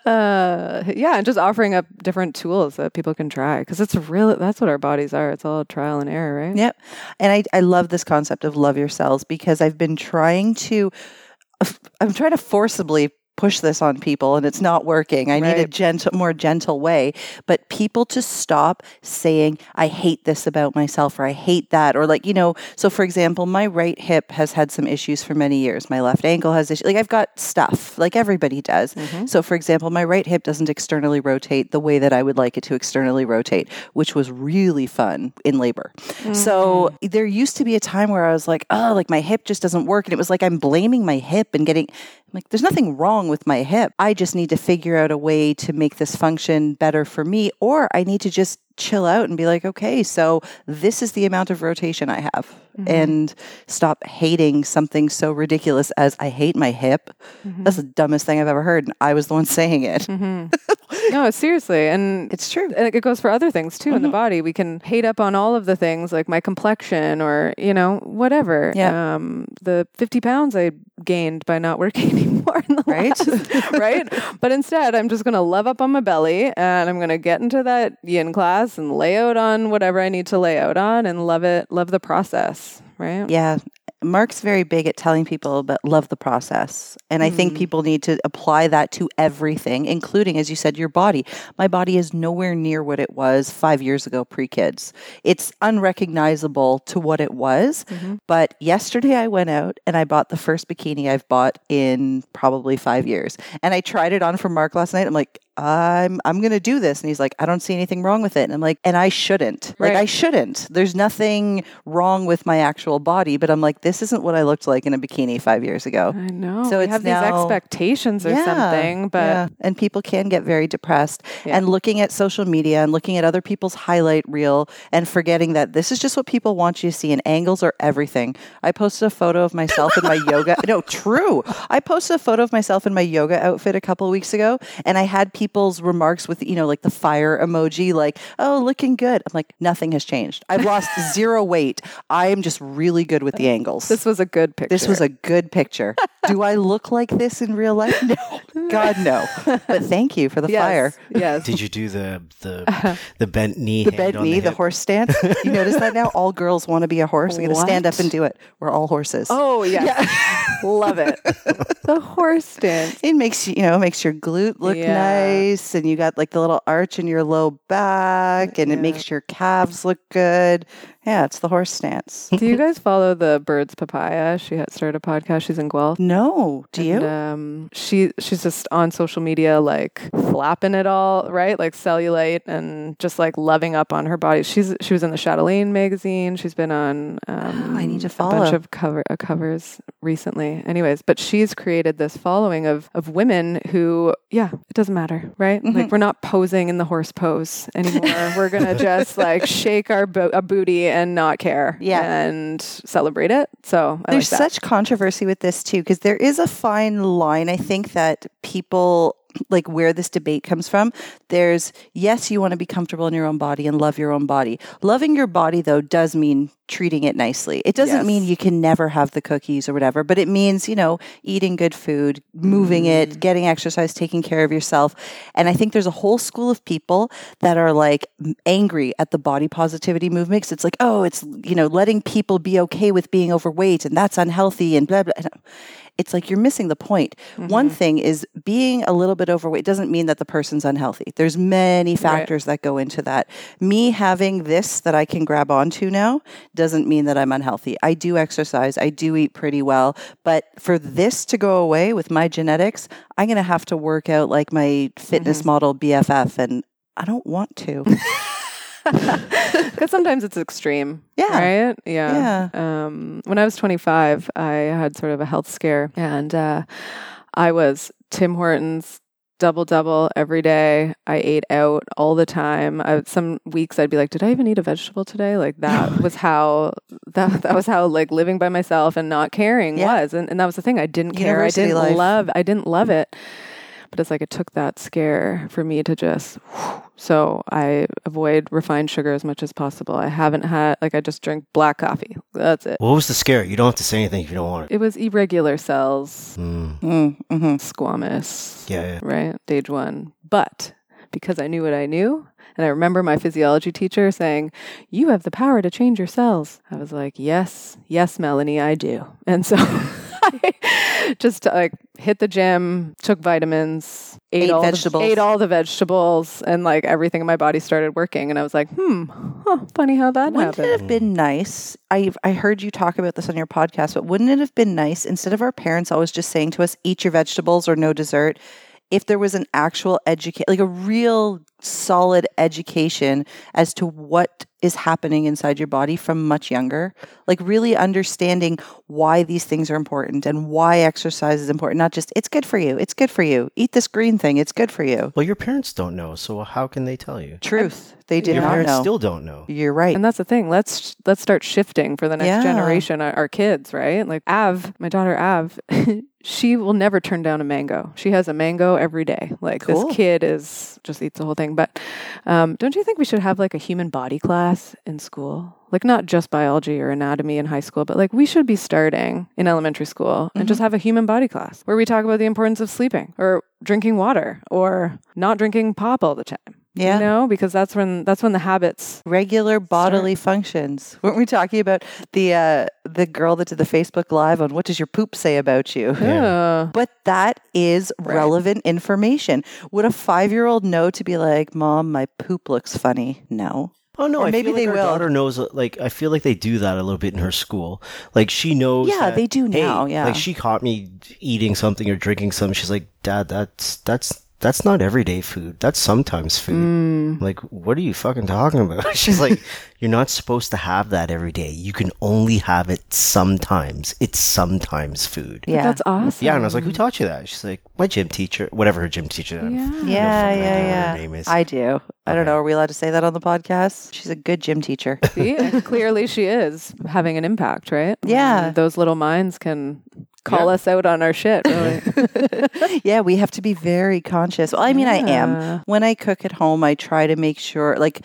uh yeah and just offering up different tools that people can try because it's really that's what our bodies are it's all trial and error right Yep. And I, I love this concept of Love Your Cells because I've been trying to, I'm trying to forcibly push this on people and it's not working. I need a Right. gentle, more gentle way. But people to stop saying, I hate this about myself or I hate that. Or like, you know, so for example, my right hip has had some issues for many years. My left ankle has issues. Like I've got stuff like everybody does. Mm-hmm. So for example, my right hip doesn't externally rotate the way that I would like it to externally rotate, which was really fun in labor. So mm-hmm. there used to be a time where I was like, oh, like my hip just doesn't work. And it was like I'm blaming my hip and getting like, there's nothing wrong with my hip. I just need to figure out a way to make this function better for me, or I need to just chill out and be like, okay, so this is the amount of rotation I have. And stop hating something so ridiculous as I hate my hip. That's the dumbest thing I've ever heard. And I was the one saying it. Mm-hmm. no seriously and It's true. and it goes for other things too in the body we can hate up on all of the things like my complexion or you know whatever Yeah. um the 50 pounds i gained by not working anymore Right? last- right but instead i'm just going to love up on my belly and i'm going to get into that yin class and lay out on whatever i need to lay out on and love it love the process right Yeah. Mark's very big at telling people about love the process. And I think Mm. people need to apply that to everything, including, as you said, your body. My body is nowhere near what it was five years ago pre kids. It's unrecognizable to what it was. Mhm. But yesterday I went out and I bought the first bikini I've bought in probably five years. And I tried it on for Mark last night. I'm like, I'm I'm gonna do this. And he's like, I don't see anything wrong with it. And I'm like, and I shouldn't. Like I shouldn't. There's nothing wrong with my actual body, but I'm like, this isn't what I looked like in a bikini five years ago. I know. So we it's have now- these expectations or Yeah, something, but yeah. and people can get very depressed Yeah. and looking at social media and looking at other people's highlight reel and forgetting that this is just what people want you to see and angles are everything. I posted a photo of myself in my yoga. No, true. I posted a photo of myself in my yoga outfit a couple of weeks ago and I had people's remarks with, you know, like the fire emoji, like, oh, looking good. I'm like, nothing has changed. I've lost zero weight. I am just really good with the angles. this was a good picture. This was a good picture. Do I look like this in real life? No. God, no. But thank you for the yes, fire. Yes. Did you do the the the bent knee? The bent knee, the, hip? horse stance. You notice that now? All girls want to be a horse. They're going to stand up and do it. We're all horses. Oh yeah. Love it. the horse stance. It makes you, you know, makes your glute look Yeah. nice, and you got like the little arch in your low back, and it makes your calves look good. Yeah, it's the horse stance. Do you guys follow the Birds Papaya? She had started a podcast. She's in Guelph. No, do you? Um, she she's just on social media, like flapping it all, right? Like cellulite and just like loving up on her body. She's she was in the Chatelaine magazine. She's been on. Um, Oh, I need to follow a bunch of cover uh, covers recently. Anyways, but she's created this following of of women who, yeah, it doesn't matter, right? Mm-hmm. Like we're not posing in the horse pose anymore. we're gonna just like shake our bo- a booty and not care, Yeah. and celebrate it. So I There's like such controversy with this too, because there is a fine line. I think that people like where this debate comes from. There's yes, you want to be comfortable in your own body and love your own body. Loving your body though does mean treating it nicely. It doesn't Yes. mean you can never have the cookies or whatever, but it means, you know, eating good food, moving it, mm. getting exercise, taking care of yourself. And I think there's a whole school of people that are like angry at the body positivity movement. 'cause It's like, oh, it's, you know, letting people be okay with being overweight and that's unhealthy and blah, blah. It's like you're missing the point. One mm-hmm. thing is being a little bit overweight doesn't mean that the person's unhealthy. There's many factors that go into that. Me having this that I can grab onto now doesn't mean that I'm unhealthy. I do exercise, I do eat pretty well, but for this to go away with my genetics, I'm going to have to work out like my fitness model BFF and I don't want to. Because sometimes it's extreme. Yeah. Right? Yeah. Um, when I was 25, I had sort of a health scare and uh, I was Tim Hortons double double every day. I ate out all the time. I, some weeks I'd be like, did I even eat a vegetable today? Like that was how that that was how like living by myself and not caring Yeah. was. And, and that was the thing. I didn't care. I didn't life. love I didn't love it. But it's like it took that scare for me to just so I avoid refined sugar as much as possible. I haven't had like I just drink black coffee. That's it. What was the scare? You don't have to say anything if you don't want it. It was irregular cells, Mm, Mm, hmm squamous, yeah, yeah. right? Stage one. But because I knew what I knew, and I remember my physiology teacher saying, You have the power to change your cells. I was like, Yes, yes, Melanie, I do. And so just like hit the gym, took vitamins, ate, Ate all vegetables. The, ate all the vegetables, and like everything in my body started working. And I was like, Hmm, huh, funny how that Wouldn't happened. it have been nice? I I heard you talk about this on your podcast, but wouldn't it have been nice instead of our parents always just saying to us, "Eat your vegetables" or "No dessert"? If there was an actual educate, like a real solid education as to what is happening inside your body from much younger, like really understanding why these things are important and why exercise is important. Not just it's good for you, it's good for you. Eat this green thing, it's good for you. Well, your parents don't know, so how can they tell you? Truth, they do your not parents know. still don't know. You're right. And that's the thing. Let's let's start shifting for the next Yeah. generation, our, our kids, right? Like Av, my daughter Av, she will never turn down a mango. She has a mango every day. Like Cool. this kid is just eats the whole thing. But um, don't you think we should have like a human body class in school? Like not just biology or anatomy in high school, but like we should be starting in elementary school and Mm-hmm. just have a human body class where we talk about the importance of sleeping or drinking water or not drinking pop all the time. Yeah. You know, because that's when that's when the habits Regular bodily functions. Weren't we talking about the uh, the girl that did the Facebook Live on what does your poop say about you? Yeah. But that is Right. relevant information. Would a five year old know to be like, Mom, my poop looks funny? No. Oh no, Or I maybe feel like they our will. daughter knows. Like I feel like they do that a little bit in her school. Like she knows. Yeah, that, they do hey, now, yeah. like she caught me eating something or drinking something. She's like, Dad, that's that's that's not everyday food. That's sometimes food. Mm. Like, what are you fucking talking about? She's like, you're not supposed to have that every day. You can only have it sometimes. It's sometimes food. Yeah. That's awesome. Yeah, and I was like, "Who taught you that?" She's like, "My gym teacher, whatever her gym teacher." I don't- Yeah. yeah, yeah, her name is. I do. I don't know. Are we allowed to say that on the podcast? She's a good gym teacher. See, clearly she is having an impact, right? Yeah. And those little minds can call Yeah. us out on our shit. Really. yeah, we have to be very conscious. Well, I mean, I am. When I cook at home, I try to make sure, like,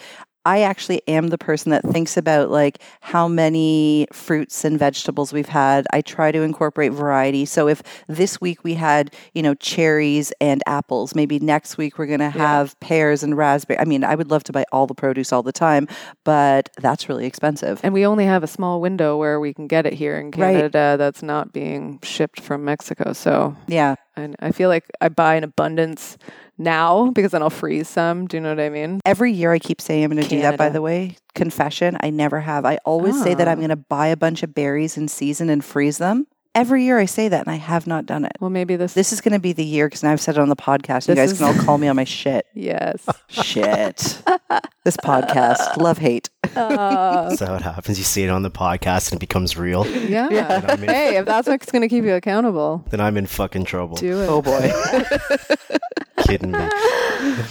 I actually am the person that thinks about like how many fruits and vegetables we've had. I try to incorporate variety. So if this week we had, you know, cherries and apples, maybe next week we're going to have pears and raspberry. I mean, I would love to buy all the produce all the time, but that's really expensive. And we only have a small window where we can get it here in Right. Canada that's not being shipped from Mexico. So Yeah. I, I feel like I buy in abundance now because then I'll freeze some. Do you know what I mean? Every year I keep saying I'm going to do that, by the way. Confession, I never have. I always say that I'm Ah. going to buy a bunch of berries in season and freeze them. Every year I say that and I have not done it. Well, maybe this. This is going to be the year because now I've said it on the podcast. You guys is- can all call me on my shit. yes. shit. This podcast, love hate. Uh, That's how it happens. You see it on the podcast and it becomes real. yeah. Then I'm in, Hey, if that's what's going to keep you accountable, then I'm in fucking trouble. do it. Oh boy. Kidding me?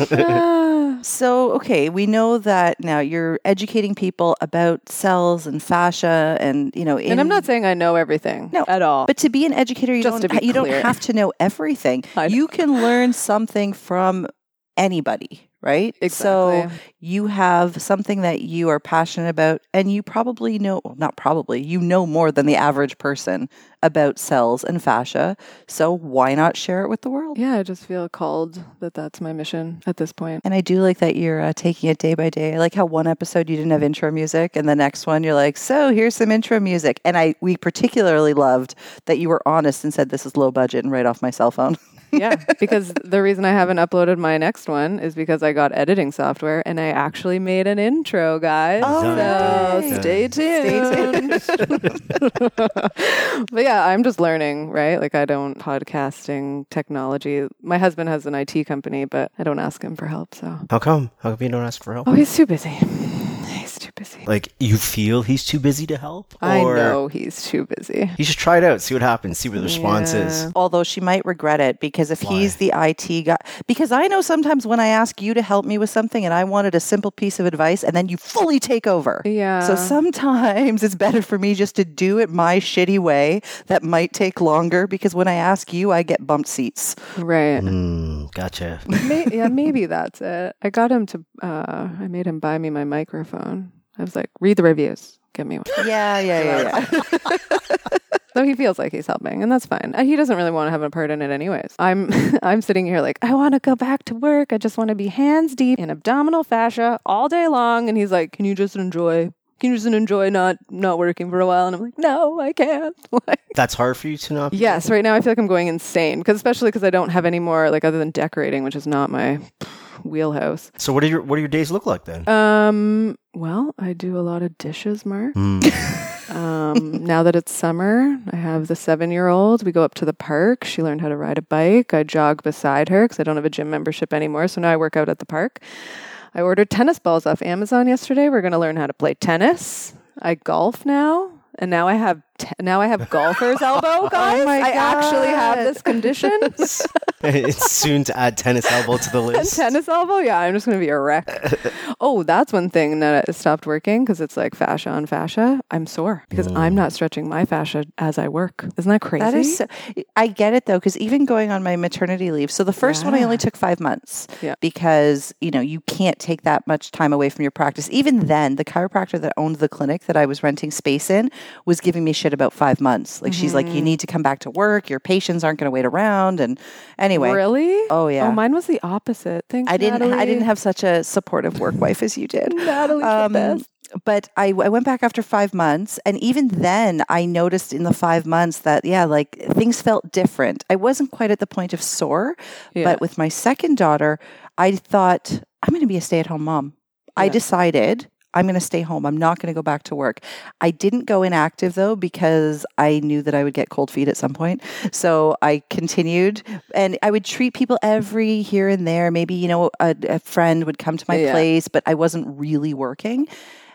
so, okay, we know that now you're educating people about cells and fascia and, you know, in, and I'm not saying I know everything No, at all. But to be an educator, you Just don't to be you don't clear. have to know everything. I know. You can learn something from anybody, right? So you have something that you are passionate about and you probably know well, not probably, you know more than the average person about cells and fascia. So why not share it with the world? yeah, I just feel called that that's my mission at this point. And I do like that you're uh, taking it day by day. I like how one episode you didn't have intro music, and the next one you're like, "So here's some intro music." And I we particularly loved that you were honest and said this is low budget and right off my cell phone. yeah, because the reason I haven't uploaded my next one is because I got editing software and I actually made an intro, guys. Oh, so nice. stay tuned. but yeah, I'm just learning, right? Like I don't podcasting technology. My husband has an IT company, but I don't ask him for help. So How come? How come you don't ask for help? oh, he's too busy. He's too busy. Like you feel he's too busy to help, I know he's too busy. you should try it out, see what happens, see what the response is. Although she might regret it because if he's the IT guy, because I know sometimes when I ask you to help me with something and I wanted a simple piece of advice and then you fully take over. Yeah. So sometimes it's better for me just to do it my shitty way that might take longer because when I ask you, I get bumped seats. right. Mm, gotcha. May- yeah, maybe that's it. I got him to. Uh, I made him buy me my microphone. I was like, read the reviews, get me one. Yeah, yeah, yeah, yeah. So he feels like he's helping, and that's fine. Uh, He doesn't really want to have a part in it, anyways. I'm, I'm sitting here like, I want to go back to work. I just want to be hands deep in abdominal fascia all day long. And he's like, Can you just enjoy? Can you just enjoy not not working for a while? And I'm like, No, I can't. Like, That's hard for you to not. Yes, right now I feel like I'm going insane because especially because I don't have any more like other than decorating, which is not my wheelhouse. So what do your what do your days look like then? Um, well, I do a lot of dishes, Mark. Mm. Um, now that it's summer, I have the seven year old. We go up to the park. She learned how to ride a bike. I jog beside her because I don't have a gym membership anymore. So now I work out at the park. I ordered tennis balls off Amazon yesterday. We're going to learn how to play tennis. I golf now. And now I have te- now I have golfer's oh elbow, guys. my I actually have this condition. it's soon to add tennis elbow to the list. tennis elbow? Yeah, I'm just going to be a wreck. oh, that's one thing that stopped working because it's like fascia on fascia. I'm sore because I'm mm. not stretching my fascia as I work. Isn't that crazy? That is, so, I get it though, because even going on my maternity leave, so the first one I only took five months Yeah. because, you know, you can't take that much time away from your practice. Even then, the chiropractor that owned the clinic that I was renting space in was giving me shit about five months. Like she's like, you Mm-hmm. need to come back to work. Your patients aren't going to wait around. And anyway, Really? oh yeah, Oh, mine was the opposite. Thanks, I didn't. I Natalie. didn't have such a supportive work wife as you did. Natalie's Um, the best. but I, I went back after five months, and even then, I noticed in the five months that yeah, like things felt different. I wasn't quite at the point of sore, Yeah. but with my second daughter, I thought I'm going to be a stay-at-home mom. I Yeah. decided. I'm going to stay home. I'm not going to go back to work. I didn't go inactive though because I knew that I would get cold feet at some point. So I continued and I would treat people every here and there. Maybe, you know, a, a friend would come to my Yeah. place, but I wasn't really working.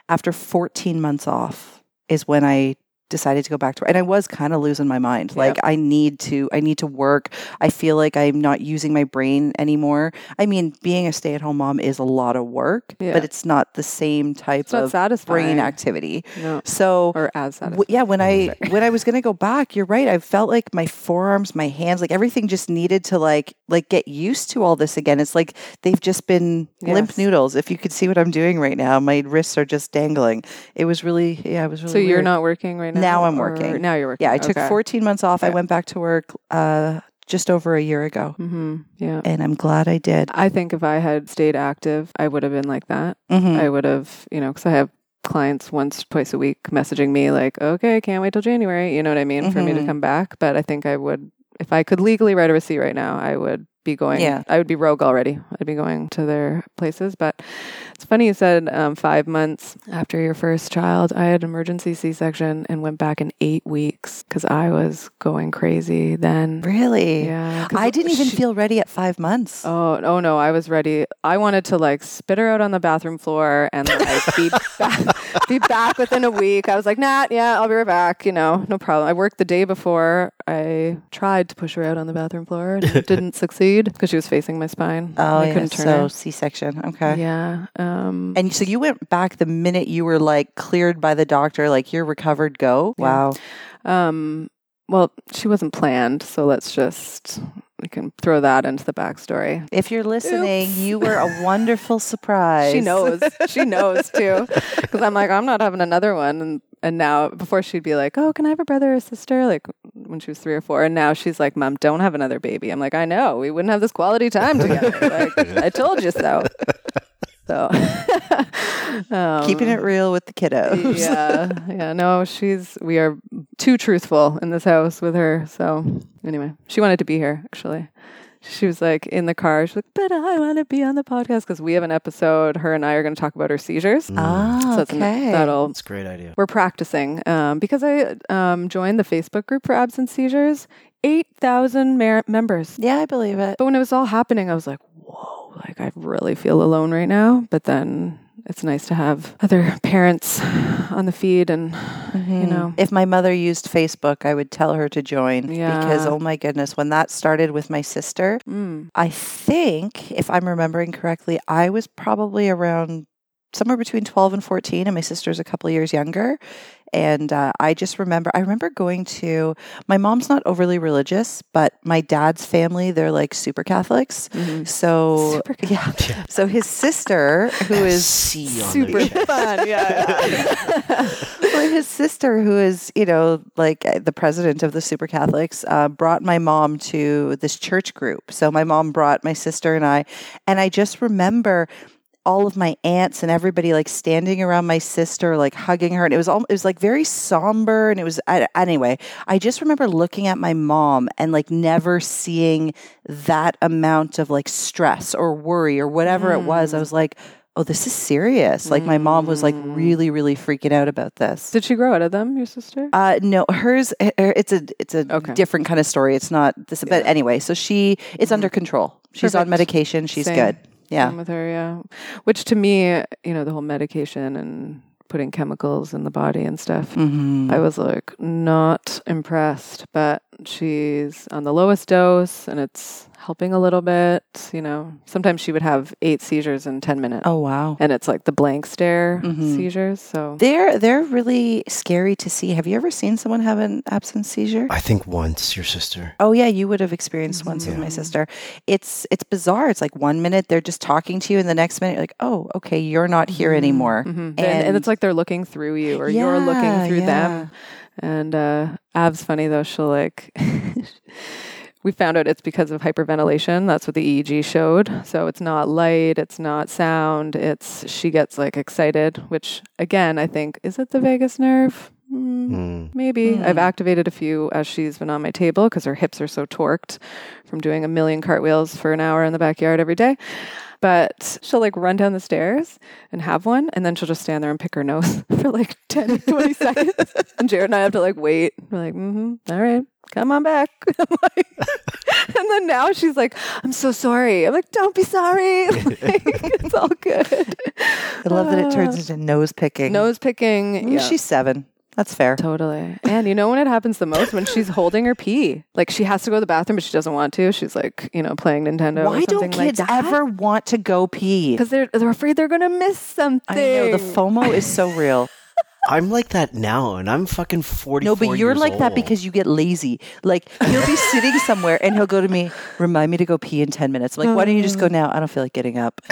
After 14 months off is when I decided to go back to work. And I was kind of losing my mind. Like I need to I need to work. I feel like I'm not using my brain anymore. I mean, being a stay-at-home mom is a lot of work, Yeah. but it's not the same type of satisfying. brain activity. No. So Or as. W- yeah, when I when I was gonna go back, you're right. I felt like my forearms, my hands, like everything just needed to like like get used to all this again. It's like they've just been limp noodles. If you could see what I'm doing right now, my wrists are just dangling. It was really yeah, it was really. so you're not working right now? Now I'm working. Now you're working. Yeah, I took okay. 14 months off. I went back to work uh, just over a year ago, Mm-hmm. Yeah. and I'm glad I did. I think if I had stayed active, I would have been like that. Mhm. I would have, you know, because I have clients once, twice a week messaging me like, okay, can't wait till January. You know what I mean? For me to Mhm. come back. But I think I would, if I could legally write a receipt right now, I would be going, Yeah. I would be rogue already. I'd be going to their places. But it's funny you said um, five months after your first child, I had an emergency C section and went back in eight weeks because I was going crazy then. Really? Yeah. I didn't even she- feel ready at five months. Oh, oh no, I was ready. I wanted to like spit her out on the bathroom floor and like be back, be back within a week. I was like, nah, yeah, I'll be right back. You know, no problem. I worked the day before. I tried to push her out on the bathroom floor and didn't succeed because she was facing my spine. Oh, I yeah. couldn't turn So her. C-section. Okay. Yeah. Um, And so you went back the minute you were like cleared by the doctor, like you're recovered, go. Yeah. Wow. um, well, she wasn't planned, so let's just we can throw that into the backstory. If you're listening, you were a wonderful surprise. She knows. She knows too. Because I'm like, I'm not having another one. And, and now, before she'd be like, oh, can I have a brother or sister? Like when she was three or four. And now she's like, Mom, don't have another baby. I'm like, I know. We wouldn't have this quality time together. like, I told you so. So, um, Keeping it real with the kiddos. yeah, yeah. No, she's. We are too truthful in this house with her. So anyway, she wanted to be here. Actually, she was like in the car. She's like, "But I want to be on the podcast because we have an episode. Her and I are going to talk about her seizures. Ah, So that's an- that'll. It's a great idea. We're practicing um, because I um, joined the Facebook group for absence seizures. Eight thousand mer- members. yeah, I believe it. But when it was all happening, I was like, whoa, like I really feel alone right now. But then it's nice to have other parents on the feed and, you know. If my mother used Facebook, I would tell her to join because, oh my goodness, when that started with my sister, Mm, I think, if I'm remembering correctly, I was probably around somewhere between 12 and 14, and my sister's a couple years younger. And uh, I just remember, I remember going to, my mom's not overly religious, but my dad's family, they're like super Catholics. mhm. So, Super yeah. So his sister, who is C on the Super fun. Yeah. well, his sister, who is, you know, like uh, the president of the Super Catholics, uh, brought my mom to this church group. So my mom brought my sister and I, and I just remember all of my aunts and everybody like standing around my sister, like hugging her, and it was all it was like very somber, and it was I, anyway. I just remember looking at my mom and like never seeing that amount of like stress or worry or whatever it was. I was like. Oh, this is serious. Like my mom was like Mm. really, really freaking out about this. Did she grow out of them, your sister? Uh, no, hers. her- It's a it's a Okay. different kind of story. It's not this, but anyway. So she it's under control. She's on medication. She's Same. good. Yeah. With her, yeah. Which to me, you know, the whole medication and putting chemicals in the body and stuff. Mm-hmm. I was like not impressed, but she's on the lowest dose and it's helping a little bit. You know, sometimes she would have eight seizures in 10 minutes. Oh wow. And it's like the blank stare Mhm. seizures. So, They're they're really scary to see. Have you ever seen someone have an absence seizure? I think once your sister. Oh yeah, you would have experienced once with my sister. It's it's bizarre. It's like one minute they're just talking to you, and the next minute you're like, oh, okay, you're not here anymore. Mhm. and, And- and it's like they're looking through you or you're looking through yeah. them. And uh, Av's funny though. She'll like. we found out it's because of hyperventilation. That's what the EEG showed. So it's not light, it's not sound. It's she gets like excited, which again I think is it the vagus nerve. Mm, Mm. Maybe Mm. I've activated a few as she's been on my table because her hips are so torqued from doing a million cartwheels for an hour in the backyard every day. But she'll like run down the stairs and have one, and then she'll just stand there and pick her nose for like 10, 20 seconds. And Jared and I have to like wait. We're like, mm-hmm, all right, come on back. Like- and then now she's like, I'm so sorry. I'm like, don't be sorry. Like, it's all good. I love that it turns into nose picking. Nose picking. Mm, Yeah. She's seven. That's fair. Totally. And you know when it happens the most? When she's holding her pee. Like she has to go to the bathroom, but she doesn't want to. She's like, you know, playing Nintendo. Why don't kids ever want to go pee? Because they're, they're afraid they're going to miss something. I know the FOMO is so real. I'm like that now, and I'm fucking forty. No, but you're like that because you get lazy. Like he'll be sitting somewhere and he'll go to me, remind me to go pee in ten minutes. I'm like, why don't you just go now? I don't feel like getting up.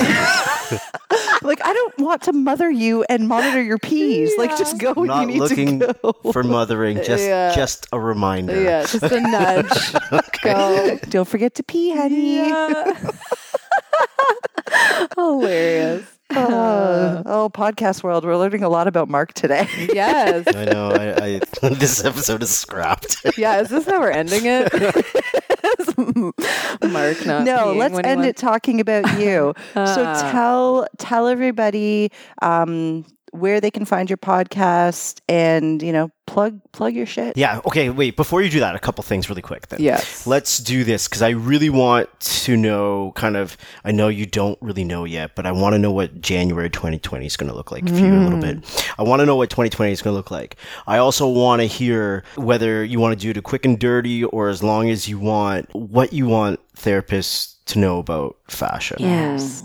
like I don't want to mother you and monitor your pees. Like just go when not you need looking to go. for mothering, just Yeah. just a reminder. Yeah, just a nudge. Go. Don't forget to pee, honey. Yeah. Hilarious. Uh, oh, podcast world, we're learning a lot about Mark today. Yes. I know. I, I this episode is scrapped. Yeah, is this how we're ending it? Mark not no, peeing let's end it talking about you. so Ah. tell tell everybody um, where they can find your podcast and you know plug plug your shit. yeah. Okay. Wait. Before you do that, a couple things really quick. Then. Yes. Let's do this because I really want to know. Kind of. I know you don't really know yet, but I want to know what January 2020 is going to look like for you a little bit. I want to know what 2020 is going to look like. I also want to hear whether you want to do it quick and dirty or as long as you want what you want therapists to know about fashion Yes.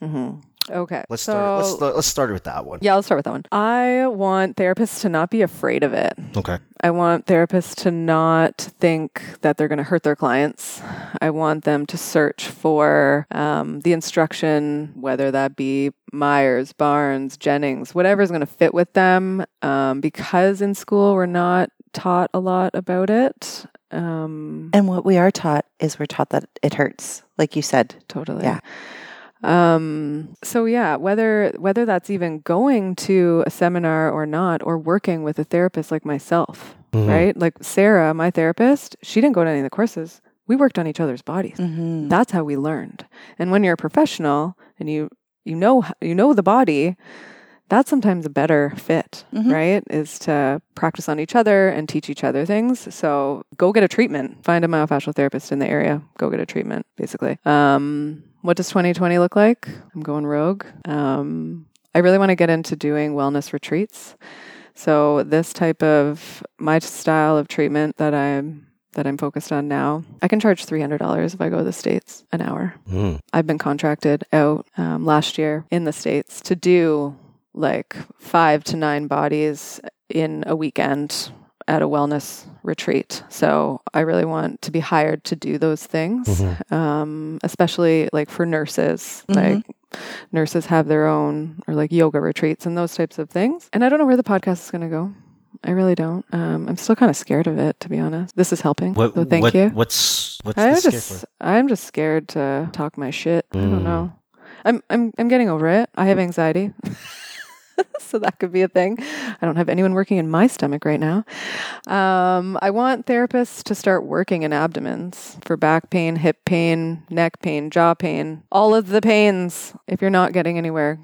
hmm Okay. Let's so, start. Let's let's start with that one. Yeah, let's start with that one. I want therapists to not be afraid of it. Okay. I want therapists to not think that they're going to hurt their clients. I want them to search for um, the instruction, whether that be Myers, Barnes, Jennings, whatever is going to fit with them. Um, because in school we're not taught a lot about it. Um, And what we are taught is we're taught that it hurts, like you said. totally. Yeah. Um, so yeah, whether whether that's even going to a seminar or not, or working with a therapist like myself, Mhm. right? Like Sarah, my therapist, she didn't go to any of the courses. We worked on each other's bodies. Mm-hmm. That's how we learned. And when you're a professional and you you know you know the body, that's sometimes a better fit, Mhm. right? Is to practice on each other and teach each other things. So go get a treatment. Find a myofascial therapist in the area. Go get a treatment, basically. Um, what does 2020 look like? I'm going rogue. Um, I really want to get into doing wellness retreats. So this type of my style of treatment that I'm that I'm focused on now, I can charge three hundred dollars if I go to the states an hour. Mm. I've been contracted out um, last year in the States to do like five to nine bodies in a weekend at a wellness retreat. So I really want to be hired to do those things, Mhm. um, especially like for nurses. Mhm. Like nurses have their own or like yoga retreats and those types of things. And I don't know where the podcast is going to go. I really don't. Um, I'm still kind of scared of it, to be honest. This is helping. What? so thank what, you. What's what's I'm the scare just for? I'm just scared to talk my shit. I Mm. don't know. I'm I'm I'm getting over it. I have anxiety. so that could be a thing. I don't have anyone working in my stomach right now. Um, I want therapists to start working in abdomens for back pain, hip pain, neck pain, jaw pain, all of the pains. If you're not getting anywhere,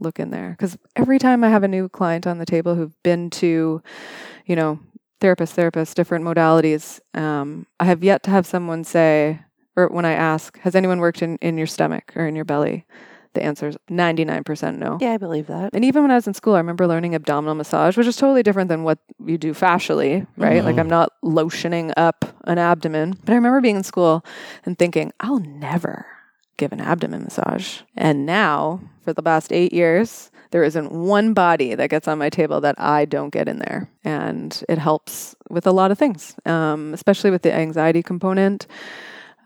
look in there. Because every time I have a new client on the table who've been to, you know, therapist, therapist, different modalities, um, I have yet to have someone say, or when I ask, has anyone worked in, in your stomach or in your belly? The answer is 99% no. Yeah, I believe that. And even when I was in school, I remember learning abdominal massage, which is totally different than what you do fascially, right? Like I'm not lotioning up an abdomen. But I remember being in school and thinking, I'll never give an abdomen massage. And now, for the past eight years, there isn't one body that gets on my table that I don't get in there. And it helps with a lot of things, um, especially with the anxiety component.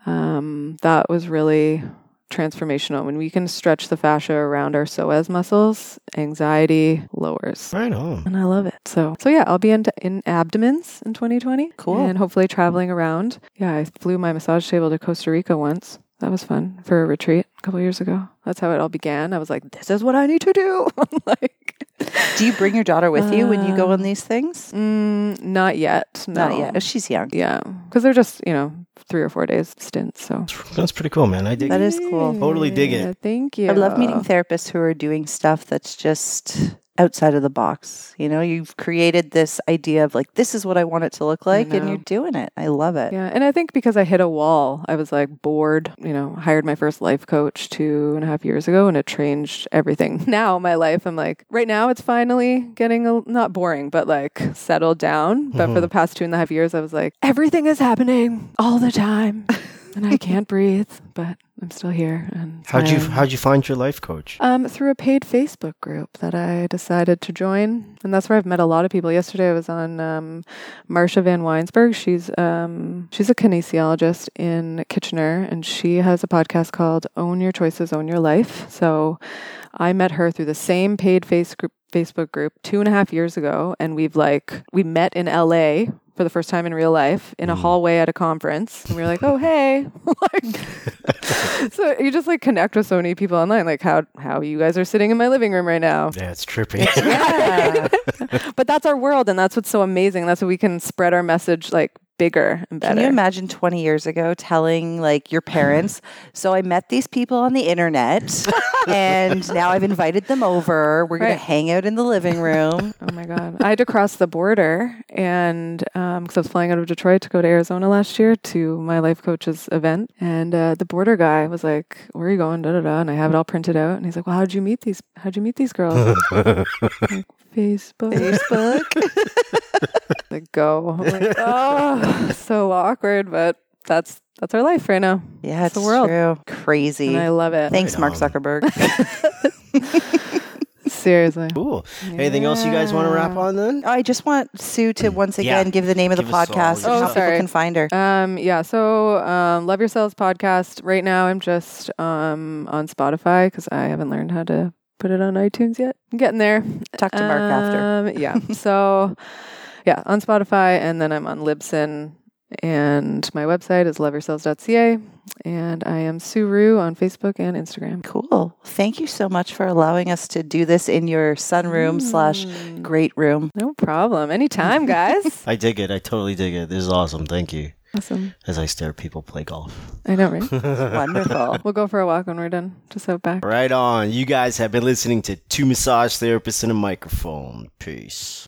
Um, that was really transformational. When we can stretch the fascia around our psoas muscles, anxiety lowers. Right on. And I love it. So, so yeah, I'll be in, in abdomens in 2020. Cool. And hopefully traveling around. Yeah, I flew my massage table to Costa Rica once. That was fun for a retreat a couple years ago. That's how it all began. I was like, this is what I need to do. like, Do you bring your daughter with you when you go on these things? mm, not yet. No. Not yet. She's young. Yeah, because they're just you know three or four days stints. So That's pretty cool, man. I dig That it. is cool. Totally dig it. Yeah, Thank you. I love meeting therapists who are doing stuff that's just outside of the box. You know, you've created this idea of like, this is what I want it to look like, and you're doing it. I love it. Yeah, and I think because I hit a wall, I was like bored. You know, hired my first life coach two and a half years ago, and it changed everything. Now my life, I'm like, right now it's finally getting a, not boring, but like settled down. But for mm-hmm. the past two and a half years, I was like, everything is happening all the time, and I can't breathe, but I'm still here. And How'd you How'd you find your life coach? Um, through a paid Facebook group that I decided to join, and that's where I've met a lot of people. Yesterday, I was on um, Marsha Van Weinsberg. She's um, she's a kinesiologist in Kitchener, and she has a podcast called "Own Your Choices, Own Your Life." So, I met her through the same paid face group, Facebook group two and a half years ago, and we've like we met in LA for the first time in real life in a mm. hallway at a conference, and we were like, "Oh, hey!" like, so you just like connect with so many people online, like how how you guys are sitting in my living room right now. Yeah, it's trippy. Yeah. But that's our world, and that's what's so amazing. That's what we can spread our message like bigger and better. Can you imagine 20 years ago telling like your parents, so I met these people on the internet and now I've invited them over. We're going to hang out in the living room. Oh my God. I had to cross the border and because I was flying out of Detroit to go to Arizona last year to my life coach's event. And uh, the border guy was like, Where are you going? Da da da. And I have it all printed out. And he's like, Well, how'd you meet these? How'd you meet these girls? like, Facebook. Facebook. Like, go. I'm like, oh, so awkward, but that's that's our life right now. Yeah, it's the world. true. Crazy. And I love it. Thanks, Right Mark. Zuckerberg. Seriously. cool. Anything else you guys want to wrap on then? I just want Sue to once Yeah. again give the name of the Give us all podcast your and how Oh, sorry. people can find her. Um, yeah, so um, Love Your Cells podcast. Right now, I'm just um, on Spotify because I haven't learned how to put it on iTunes yet. I'm getting there. Talk to Mark after. Um, yeah. So, yeah, on Spotify, and then I'm on Libsyn, and my website is loveyourcells.ca, and I am Suru on Facebook and Instagram. Cool. Thank you so much for allowing us to do this in your sunroom slash Mm, great room. No problem. Anytime, guys. I dig it. I totally dig it. This is awesome. Thank you. awesome. As I stare people play golf. I know, right? Wonderful. we'll go for a walk when we're done. Just out back. Right on. You guys have been listening to Two Massage Therapists and a Microphone. Peace.